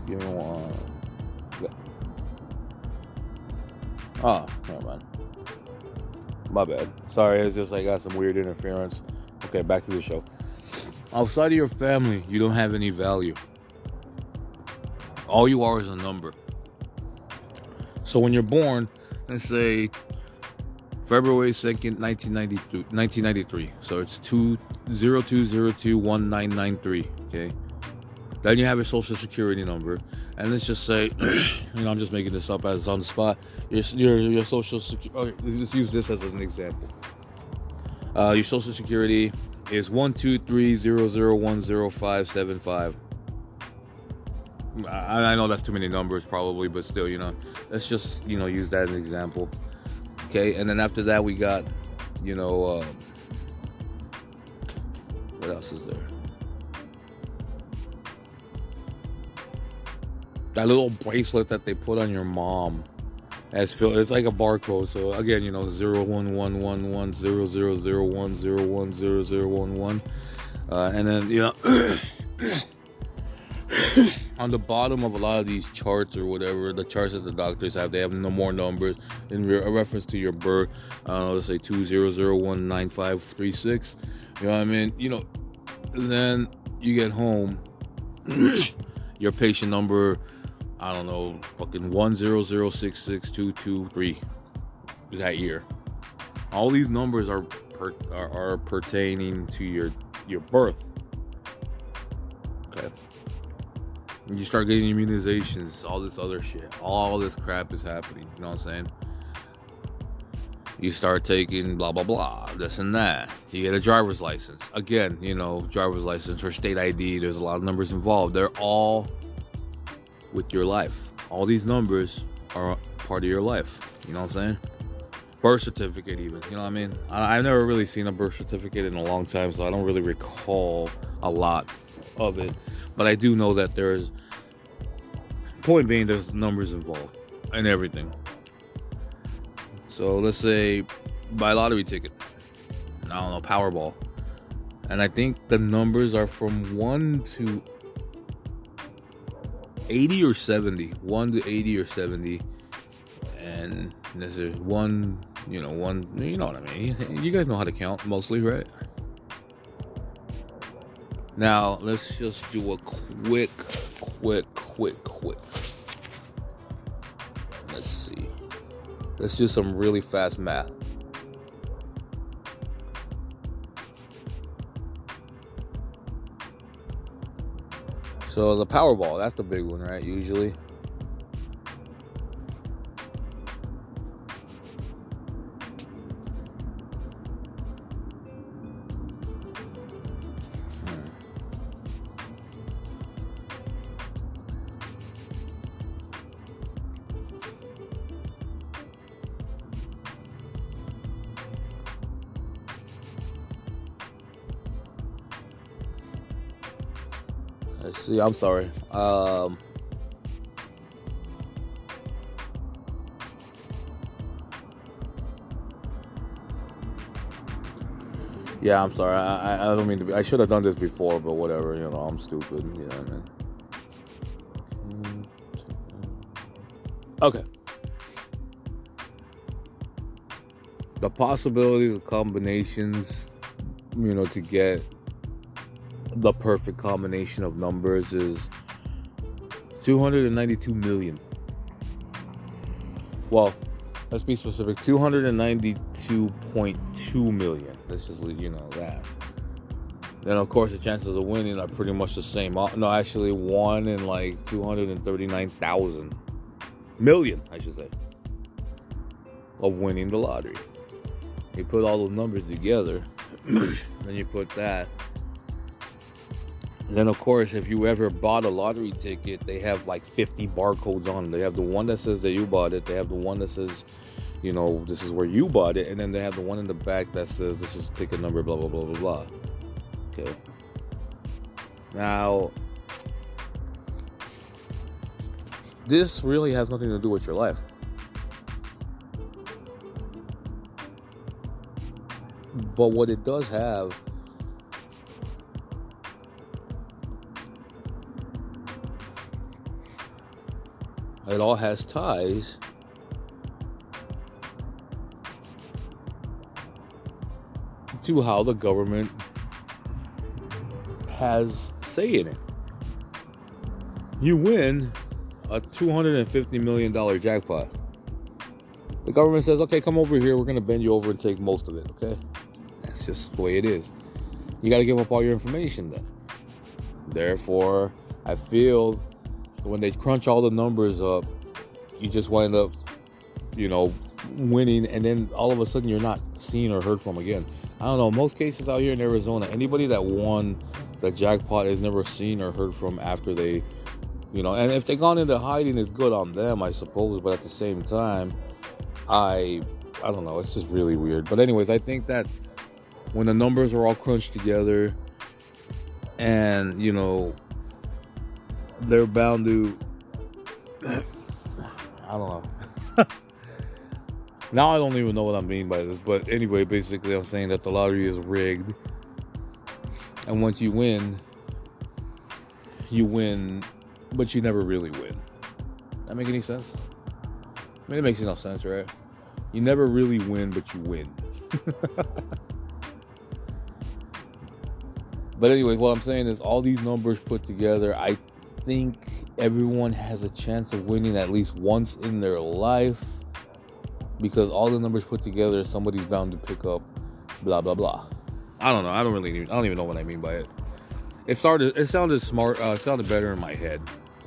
S1: Give me one. Ah, oh, never mind. My bad. Sorry, it's just I got some weird interference. Okay, back to the show. Outside of your family, you don't have any value. All you are is a number. So when you're born, let's say February 2nd, 1993, 1993. So it's 202021993, okay? Then you have your social security number. And let's just say, you know, I'm just making this up as on the spot. Your your, your social security, oh, let's use this as an example. Uh, your social security is one two three zero zero one zero five seven five. I, I know that's too many numbers, probably, but still, you know, let's just you know use that as an example. Okay, and then after that we got, you know, uh, what else is there? That little bracelet that they put on your mom as Phil, it's like a barcode. So again, you know, zero one one one one zero zero zero one zero one zero zero one one, uh, and then you know. on the bottom of a lot of these charts or whatever, the charts that the doctors have, they have no more numbers in re- reference to your birth. Don't let's say two zero zero one nine five three six. You know what I mean? You know, then you get home, your patient number, I don't know, fucking one zero zero six six two two three that year. All these numbers are per, are, are pertaining to your your birth. Okay you start getting immunizations, all this other shit, all this crap is happening. You know what I'm saying? You start taking blah blah blah, this and that. You get a driver's license. Again, you know, driver's license or state ID. There's a lot of numbers involved. They're all with your life. All these numbers are part of your life. You know what I'm saying? Birth certificate, even. You know what I mean? I, I've never really seen a birth certificate in a long time, so I don't really recall a lot of it. But I do know that there's point being there's numbers involved and everything. So let's say buy lottery ticket. I don't know, Powerball. And I think the numbers are from 1 to 80 or 70. 1 to 80 or 70. And there's a one, you know, one, you know what I mean. You guys know how to count mostly, right? Now, let's just do a quick, quick, quick, quick. Let's see. Let's do some really fast math. So the Powerball, that's the big one, right? Usually. Let's see. I'm sorry. Um, yeah, I'm sorry. I, I don't mean to be. I should have done this before, but whatever. You know, I'm stupid. You know I mean? Okay. The possibilities of combinations, you know, to get the perfect combination of numbers is 292 million. Well, let's be specific 292.2 million. Let's just, you know, that. Then, of course, the chances of winning are pretty much the same. Uh, no, actually, one in like 239,000 million, I should say, of winning the lottery. You put all those numbers together, then you put that. And then, of course, if you ever bought a lottery ticket, they have like 50 barcodes on them. They have the one that says that you bought it, they have the one that says, you know, this is where you bought it, and then they have the one in the back that says this is ticket number, blah, blah, blah, blah, blah. Okay. Now, this really has nothing to do with your life. But what it does have it all has ties to how the government has say in it. You win a $250 million jackpot. The government says, okay, come over here. We're going to bend you over and take most of it, okay? That's just the way it is. You got to give up all your information then. Therefore, I feel when they crunch all the numbers up, you just wind up, you know, winning, and then all of a sudden you're not seen or heard from again. I don't know. Most cases out here in Arizona, anybody that won the jackpot is never seen or heard from after they, you know, and if they gone into hiding, it's good on them, I suppose. But at the same time, I, I don't know. It's just really weird. But anyways, I think that when the numbers are all crunched together, and you know, they're bound to, I don't know. now I don't even know what I mean by this, but anyway, basically, I'm saying that the lottery is rigged and once you win, you win, but you never really win. That make any sense? I mean, it makes no sense, right? You never really win, but you win. but anyway, what I'm saying is all these numbers put together, I think everyone has a chance of winning at least once in their life because all the numbers put together, somebody's bound to pick up blah blah blah. I don't know. I don't really. Even, I don't even know what I mean by it. It started. It sounded smart. Uh, it sounded better in my head,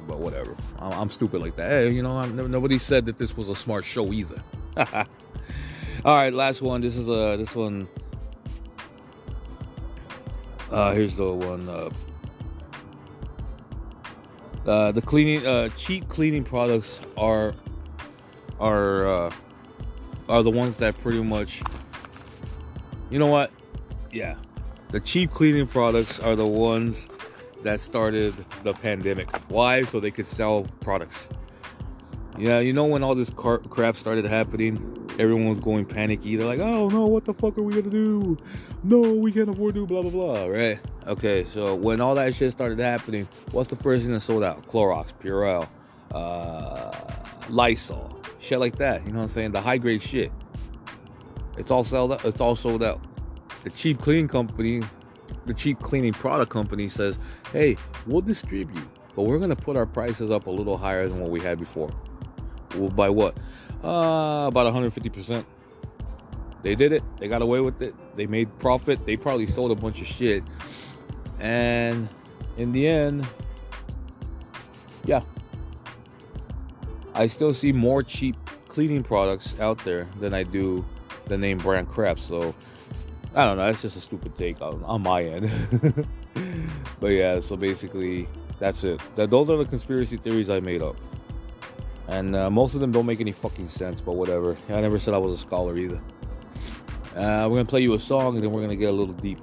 S1: but whatever. I'm, I'm stupid like that. Hey, you know, I'm, nobody said that this was a smart show either. All right, last one. This is a. Uh, this one. Uh, here's the one. Uh, uh, the cleaning, uh, cheap cleaning products are are uh, are the ones that pretty much. You know what? yeah, the cheap cleaning products are the ones that started the pandemic. Why? So they could sell products. Yeah, you know when all this car- crap started happening, everyone was going panicky. They're like, "Oh no, what the fuck are we gonna do? No, we can't afford to." Blah blah blah. Right? Okay, so when all that shit started happening, what's the first thing that sold out? Clorox, Purell, uh, Lysol, shit like that. You know what I'm saying? The high grade shit. It's all sold out. It's all sold out the cheap cleaning company, the cheap cleaning product company says, hey, we'll distribute, but we're to put our prices up a little higher than what we had before. By what? Uh, about 150%. They did it. They got away with it. They made profit. They probably sold a bunch of shit. And in the end, yeah. I still see more cheap cleaning products out there than I do the name brand crap. So I don't know. That's just a stupid take on, on my end. but yeah, so basically, that's it. That those are the conspiracy theories I made up, and uh, most of them don't make any fucking sense. But whatever. I never said I was a scholar either. Uh, we're gonna play you a song, and then we're gonna get a little deep.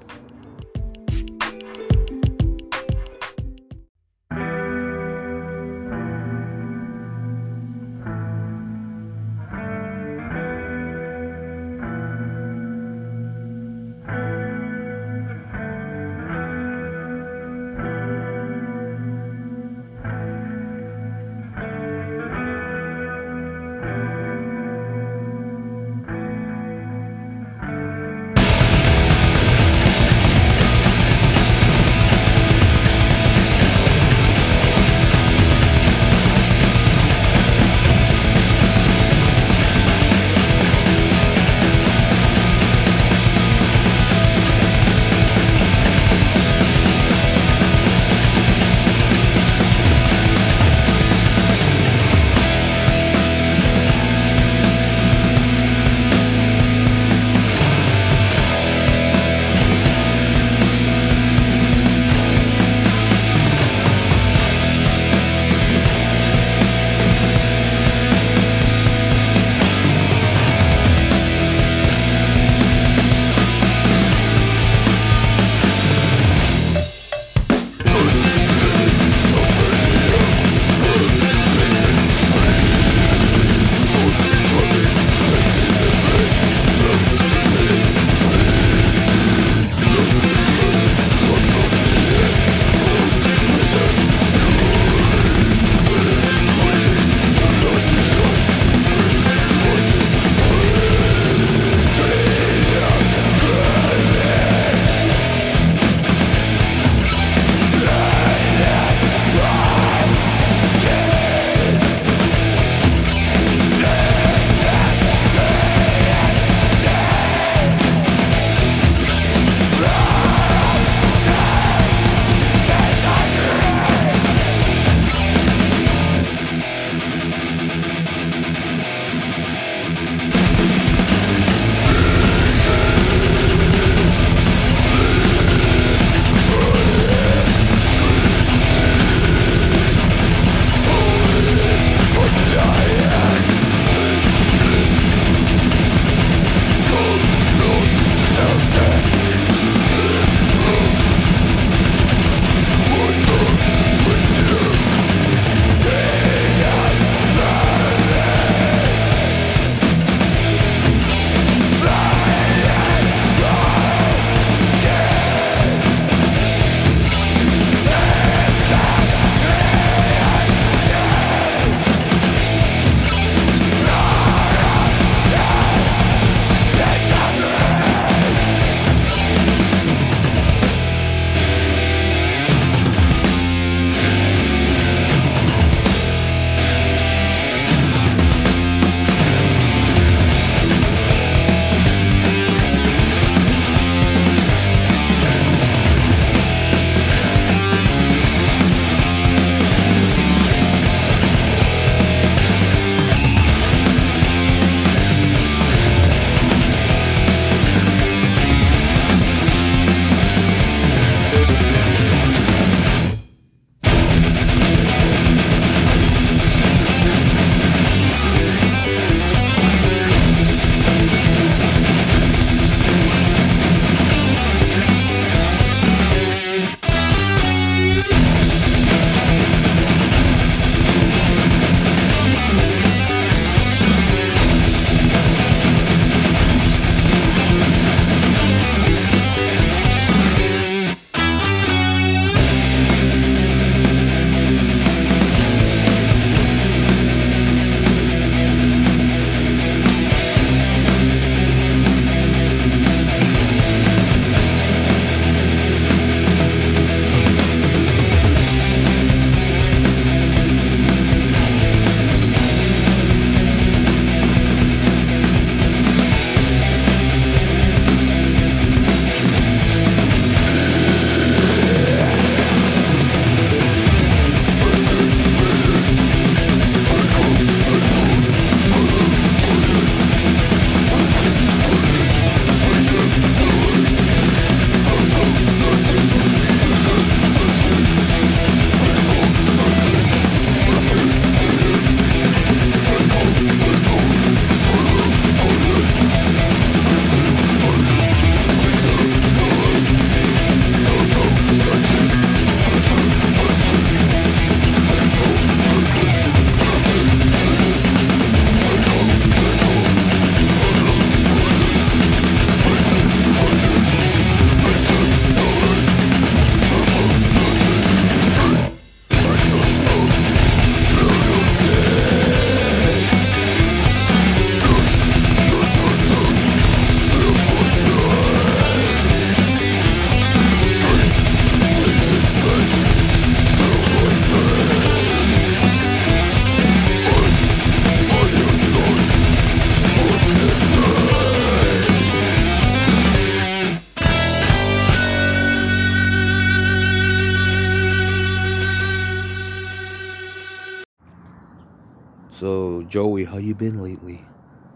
S1: You been lately?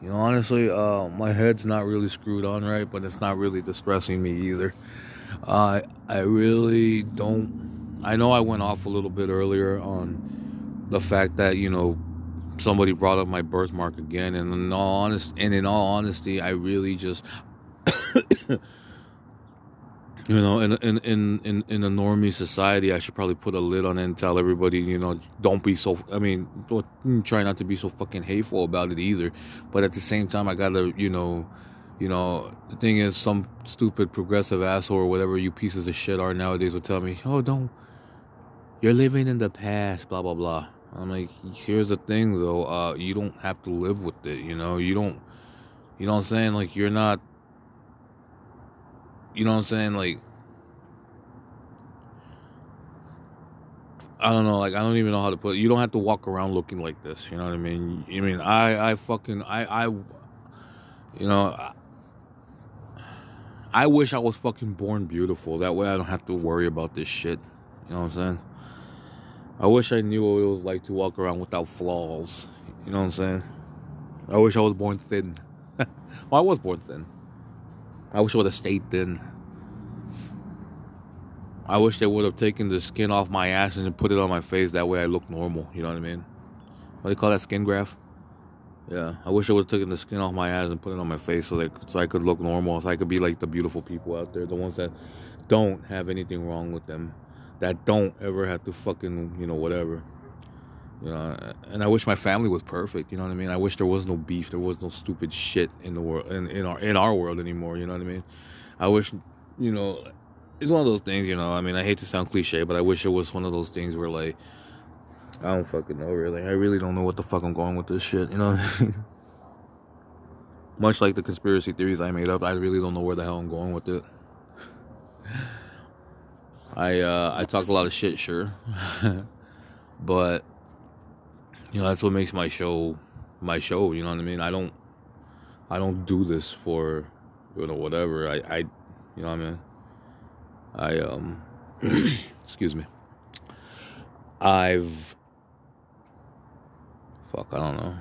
S1: You know, honestly, uh, my head's not really screwed on right, but it's not really distressing me either. Uh, I really don't. I know I went off a little bit earlier on the fact that you know somebody brought up my birthmark again, and in all honest, and in all honesty, I really just you know, in in in in in a normie society, I should probably put a lid on it and tell everybody, you know, don't be so. I mean, try not to be so fucking hateful about it either. But at the same time, I gotta, you know, you know, the thing is, some stupid progressive asshole or whatever you pieces of shit are nowadays will tell me, oh, don't, you're living in the past, blah blah blah. I'm like, here's the thing though, uh, you don't have to live with it. You know, you don't, you know what I'm saying? Like, you're not you know what I'm saying? Like, I don't know. Like, I don't even know how to put. It. You don't have to walk around looking like this. You know what I mean? I mean, I, I fucking, I, I, you know, I, I wish I was fucking born beautiful. That way, I don't have to worry about this shit. You know what I'm saying? I wish I knew what it was like to walk around without flaws. You know what I'm saying? I wish I was born thin. well, I was born thin. I wish I would have stayed thin. I wish they would have taken the skin off my ass and put it on my face. That way I look normal. You know what I mean? What do you call that skin graft? Yeah. I wish I would have taken the skin off my ass and put it on my face so that so I could look normal. So I could be like the beautiful people out there, the ones that don't have anything wrong with them, that don't ever have to fucking you know whatever. You know, and I wish my family was perfect. You know what I mean? I wish there was no beef, there was no stupid shit in the world, in, in our in our world anymore. You know what I mean? I wish, you know, it's one of those things. You know, I mean, I hate to sound cliche, but I wish it was one of those things where like, I don't fucking know really. I really don't know what the fuck I'm going with this shit. You know. Much like the conspiracy theories I made up, I really don't know where the hell I'm going with it. I uh, I talk a lot of shit, sure, but you know that's what makes my show my show you know what i mean? I don't i don't do this for you know whatever. I i you know what i mean? I um excuse me. I've fuck i don't know.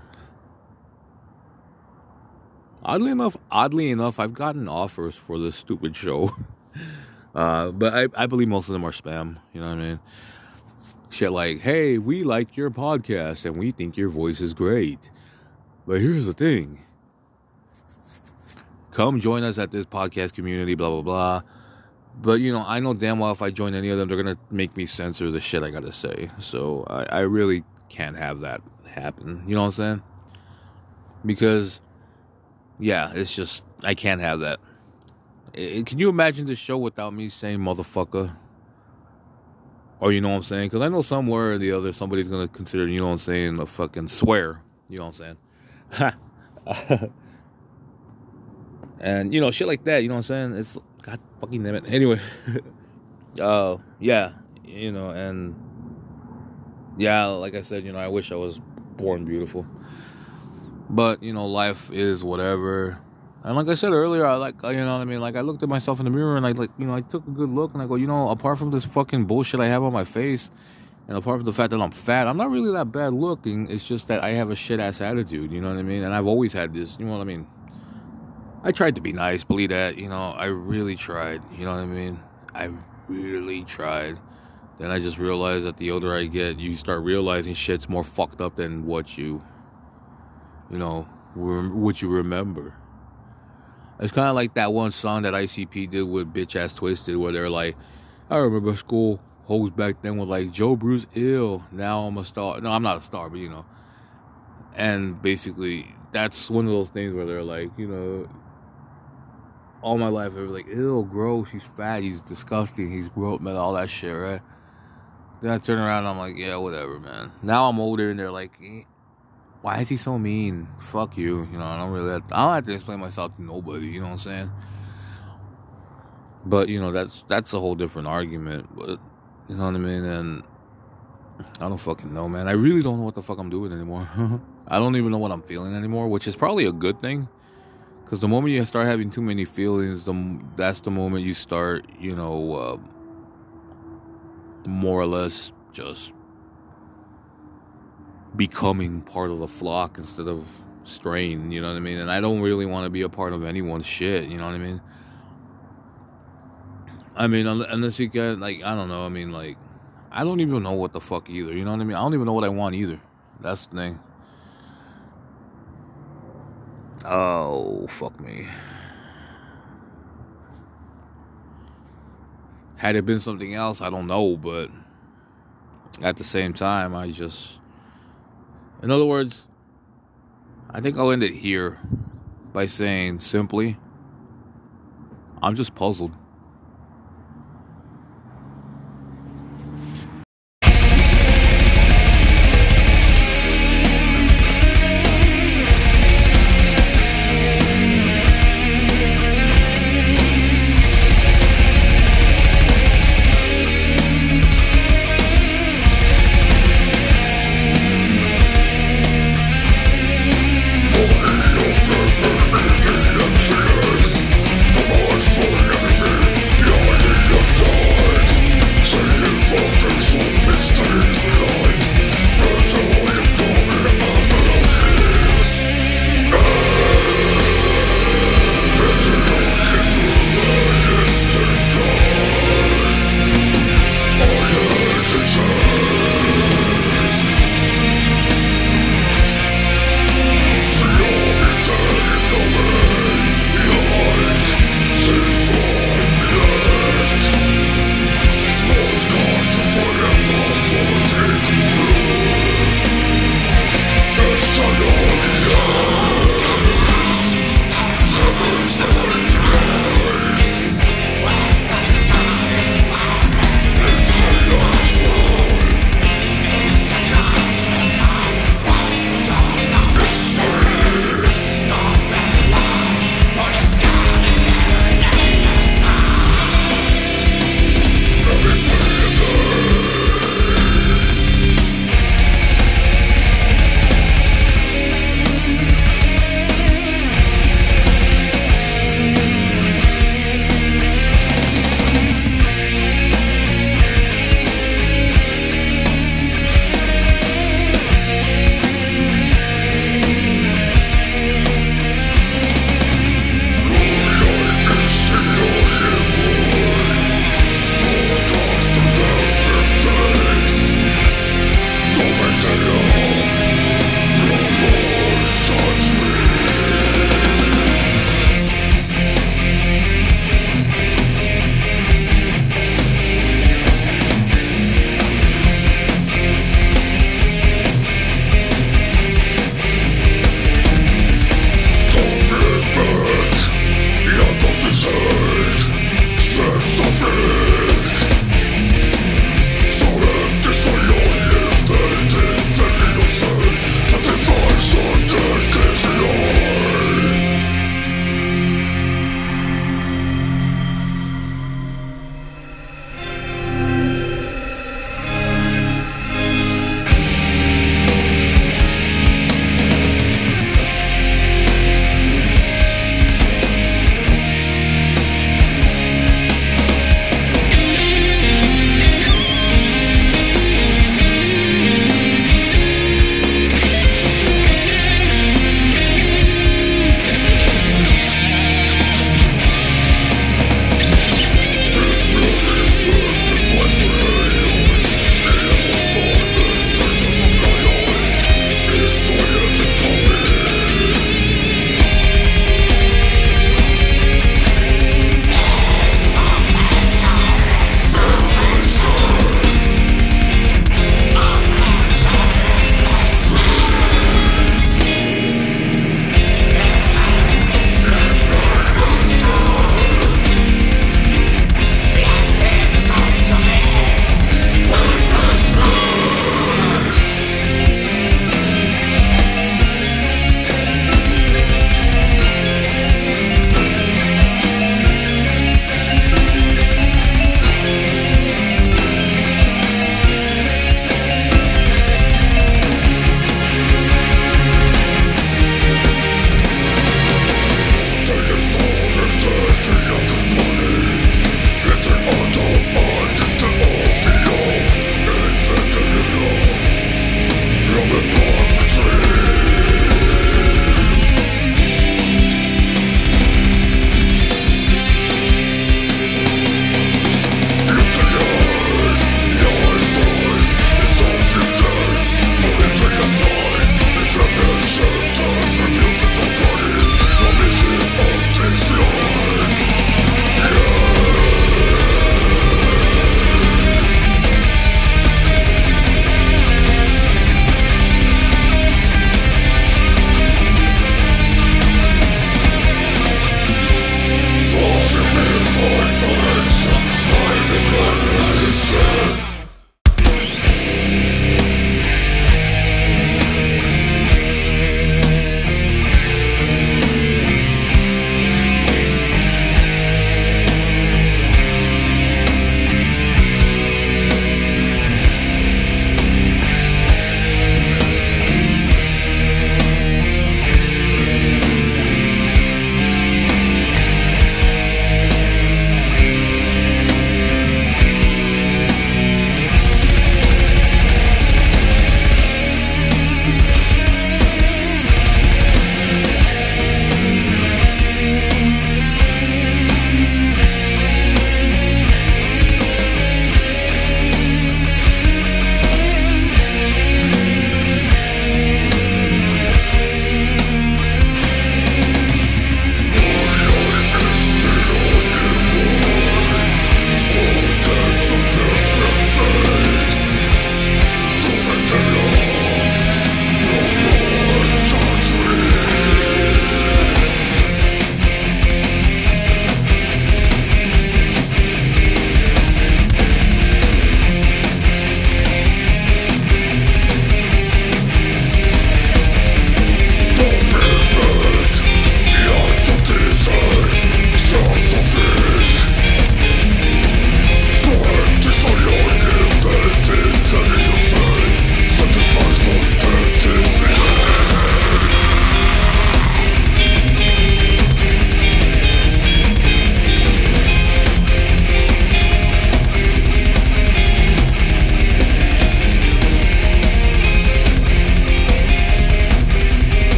S1: Oddly enough oddly enough i've gotten offers for this stupid show. Uh but i i believe most of them are spam you know what i mean Shit like, hey, we like your podcast and we think your voice is great. But here's the thing come join us at this podcast community, blah, blah, blah. But, you know, I know damn well if I join any of them, they're going to make me censor the shit I got to say. So I, I really can't have that happen. You know what I'm saying? Because, yeah, it's just, I can't have that. It, can you imagine the show without me saying motherfucker? Or you know what I'm saying? Because I know somewhere or the other somebody's gonna consider, you know what I'm saying, a fucking swear. You know what I'm saying? and you know, shit like that. You know what I'm saying? It's God fucking damn it. Anyway, uh, yeah, you know, and yeah, like I said, you know, I wish I was born beautiful, but you know, life is whatever. And like I said earlier, I like you know what I mean. Like I looked at myself in the mirror and I like you know I took a good look and I go, you know, apart from this fucking bullshit I have on my face, and apart from the fact that I'm fat, I'm not really that bad looking. It's just that I have a shit ass attitude. You know what I mean? And I've always had this. You know what I mean? I tried to be nice, believe that. You know, I really tried. You know what I mean? I really tried. Then I just realized that the older I get, you start realizing shit's more fucked up than what you, you know, what you remember. It's kind of like that one song that ICP did with Bitch Ass Twiztid, where they're like, I remember school hoes back then was like, Joe Bruce ill. Now I'm a star. No, I'm not a star, but you know. And basically, that's one of those things where they're like, you know, all my life, I was like, ill, gross, he's fat, he's disgusting, he's gross, man, all that shit, right? Then I turn around I'm like, yeah, whatever, man. Now I'm older and they're like, eh, why is he so mean? Fuck you. You know, I don't really have, I don't have to explain myself to nobody, you know what I'm saying? But, you know, that's that's a whole different argument. But you know what I mean? And I don't fucking know, man. I really don't know what the fuck I'm doing anymore. I don't even know what I'm feeling anymore, which is probably a good thing. Because the moment you start having too many feelings, the that's the moment you start, you know, uh, more or less just becoming part of the flock instead of straying, you know what I mean? And I don't really want to be a part of anyone's shit, you know what I mean? I mean, unless you get, like, I don't know, I mean, like, I don't even know what the fuck either, you know what I mean? I don't even know what I want either. That's the thing. Oh, fuck me. Had it been something else, I don't know, but at the same time, I just. In other words, I think I'll end it here by saying simply, I'm just puzzled.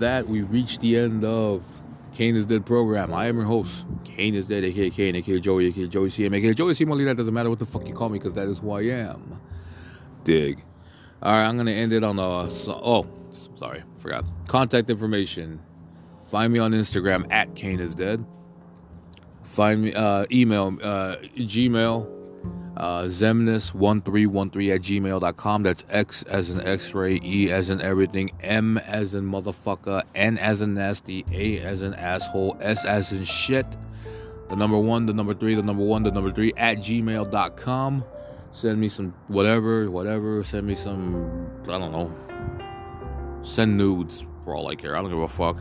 S1: That, we reached the end of Kane is Dead program. I am your host, Kane is Dead, aka Kane, aka Joey, aka Joey CM, aka Joey C. Molina. Doesn't matter what the fuck you call me, because that is who I am. Dig. All right, I'm gonna end it on the. So, oh, sorry, forgot. Contact information. Find me on Instagram at Kane is Dead. Find me uh, email uh, Gmail uh, Xemnas1313 at gmail.com. That's X as in X ray, E as in everything, M as in motherfucker, N as in nasty, A as in asshole, S as in shit. The number one, the number three, the number one, the number three at gmail.com. Send me some whatever, whatever. Send me some, I don't know. Send nudes for all I care. I don't give a fuck.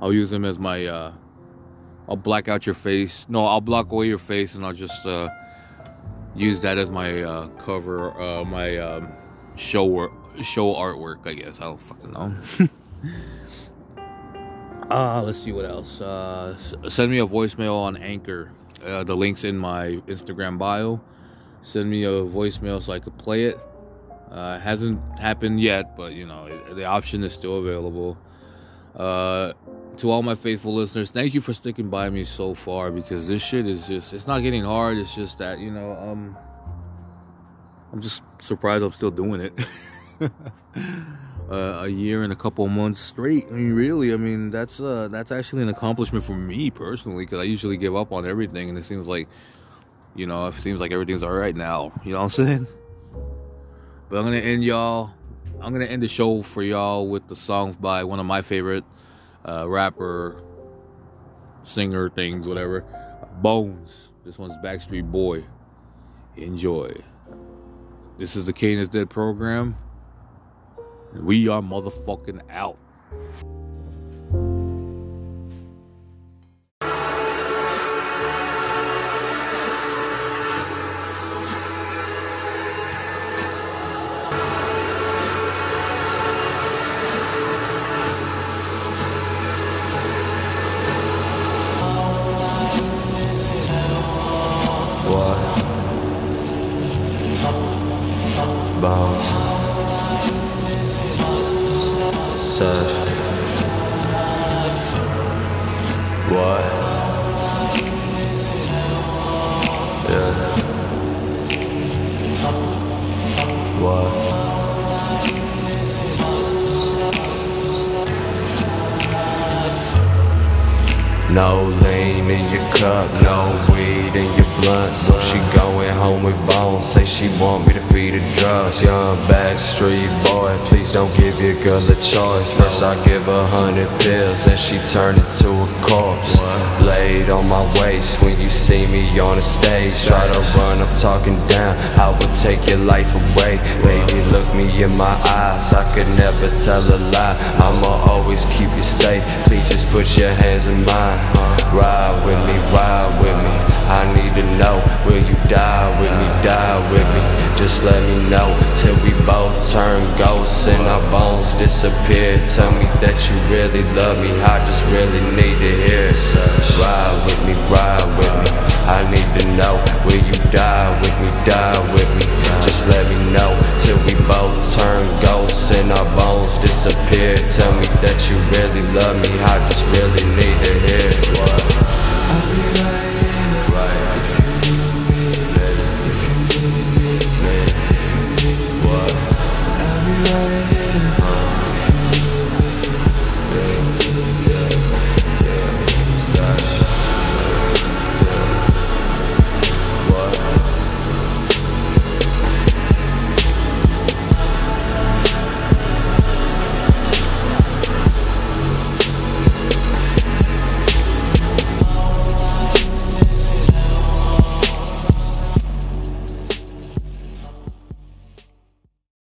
S1: I'll use them as my, uh, I'll black out your face. No, I'll block away your face and I'll just, uh, use that as my uh, cover, uh, my um, show work, show artwork. I guess I don't fucking know. uh, let's see what else. Uh, send me a voicemail on Anchor. Uh, the link's in my Instagram bio. Send me a voicemail so I could play it. Uh, hasn't happened yet, but you know the option is still available. Uh, to all my faithful listeners, thank you for sticking by me so far because this shit is just it's not getting hard. It's just that, you know, um I'm just surprised I'm still doing it. uh, a year and a couple months straight. I mean, really, I mean, that's uh that's actually an accomplishment for me personally because I usually give up on everything and it seems like you know, it seems like everything's all right now. You know what I'm saying? But I'm gonna end y'all. I'm gonna end the show for y'all with the song by one of my favorite uh, rapper, singer things, whatever. Bones. This one's Backstreet Boy. Enjoy. This is the Kane is Dead program. We are motherfucking out.
S6: No weed in your blunt. So she going home with bones. Say she want me to feed her drugs. Young backstreet boy, please don't give your girl a choice. First I give her hundred pills, and she turn into a corpse. Blade on my waist when you see me on the stage. Try to run up talking down, I will take your life away. Baby, look me in my eyes, I could never tell a lie. I'ma always keep you safe. Please just put your hands in mine. Ride with me, ride with me. I need to know, will you die with me, die with me? Just let me know till we both turn ghosts and our bones disappear. Tell me that you really love me, I just really need to hear. Ride with me, ride with me. I need to know, will you die with me, die with me? Just let me know till we both turn ghosts and our bones disappear. Tell me that you really love me, I just really need to hear.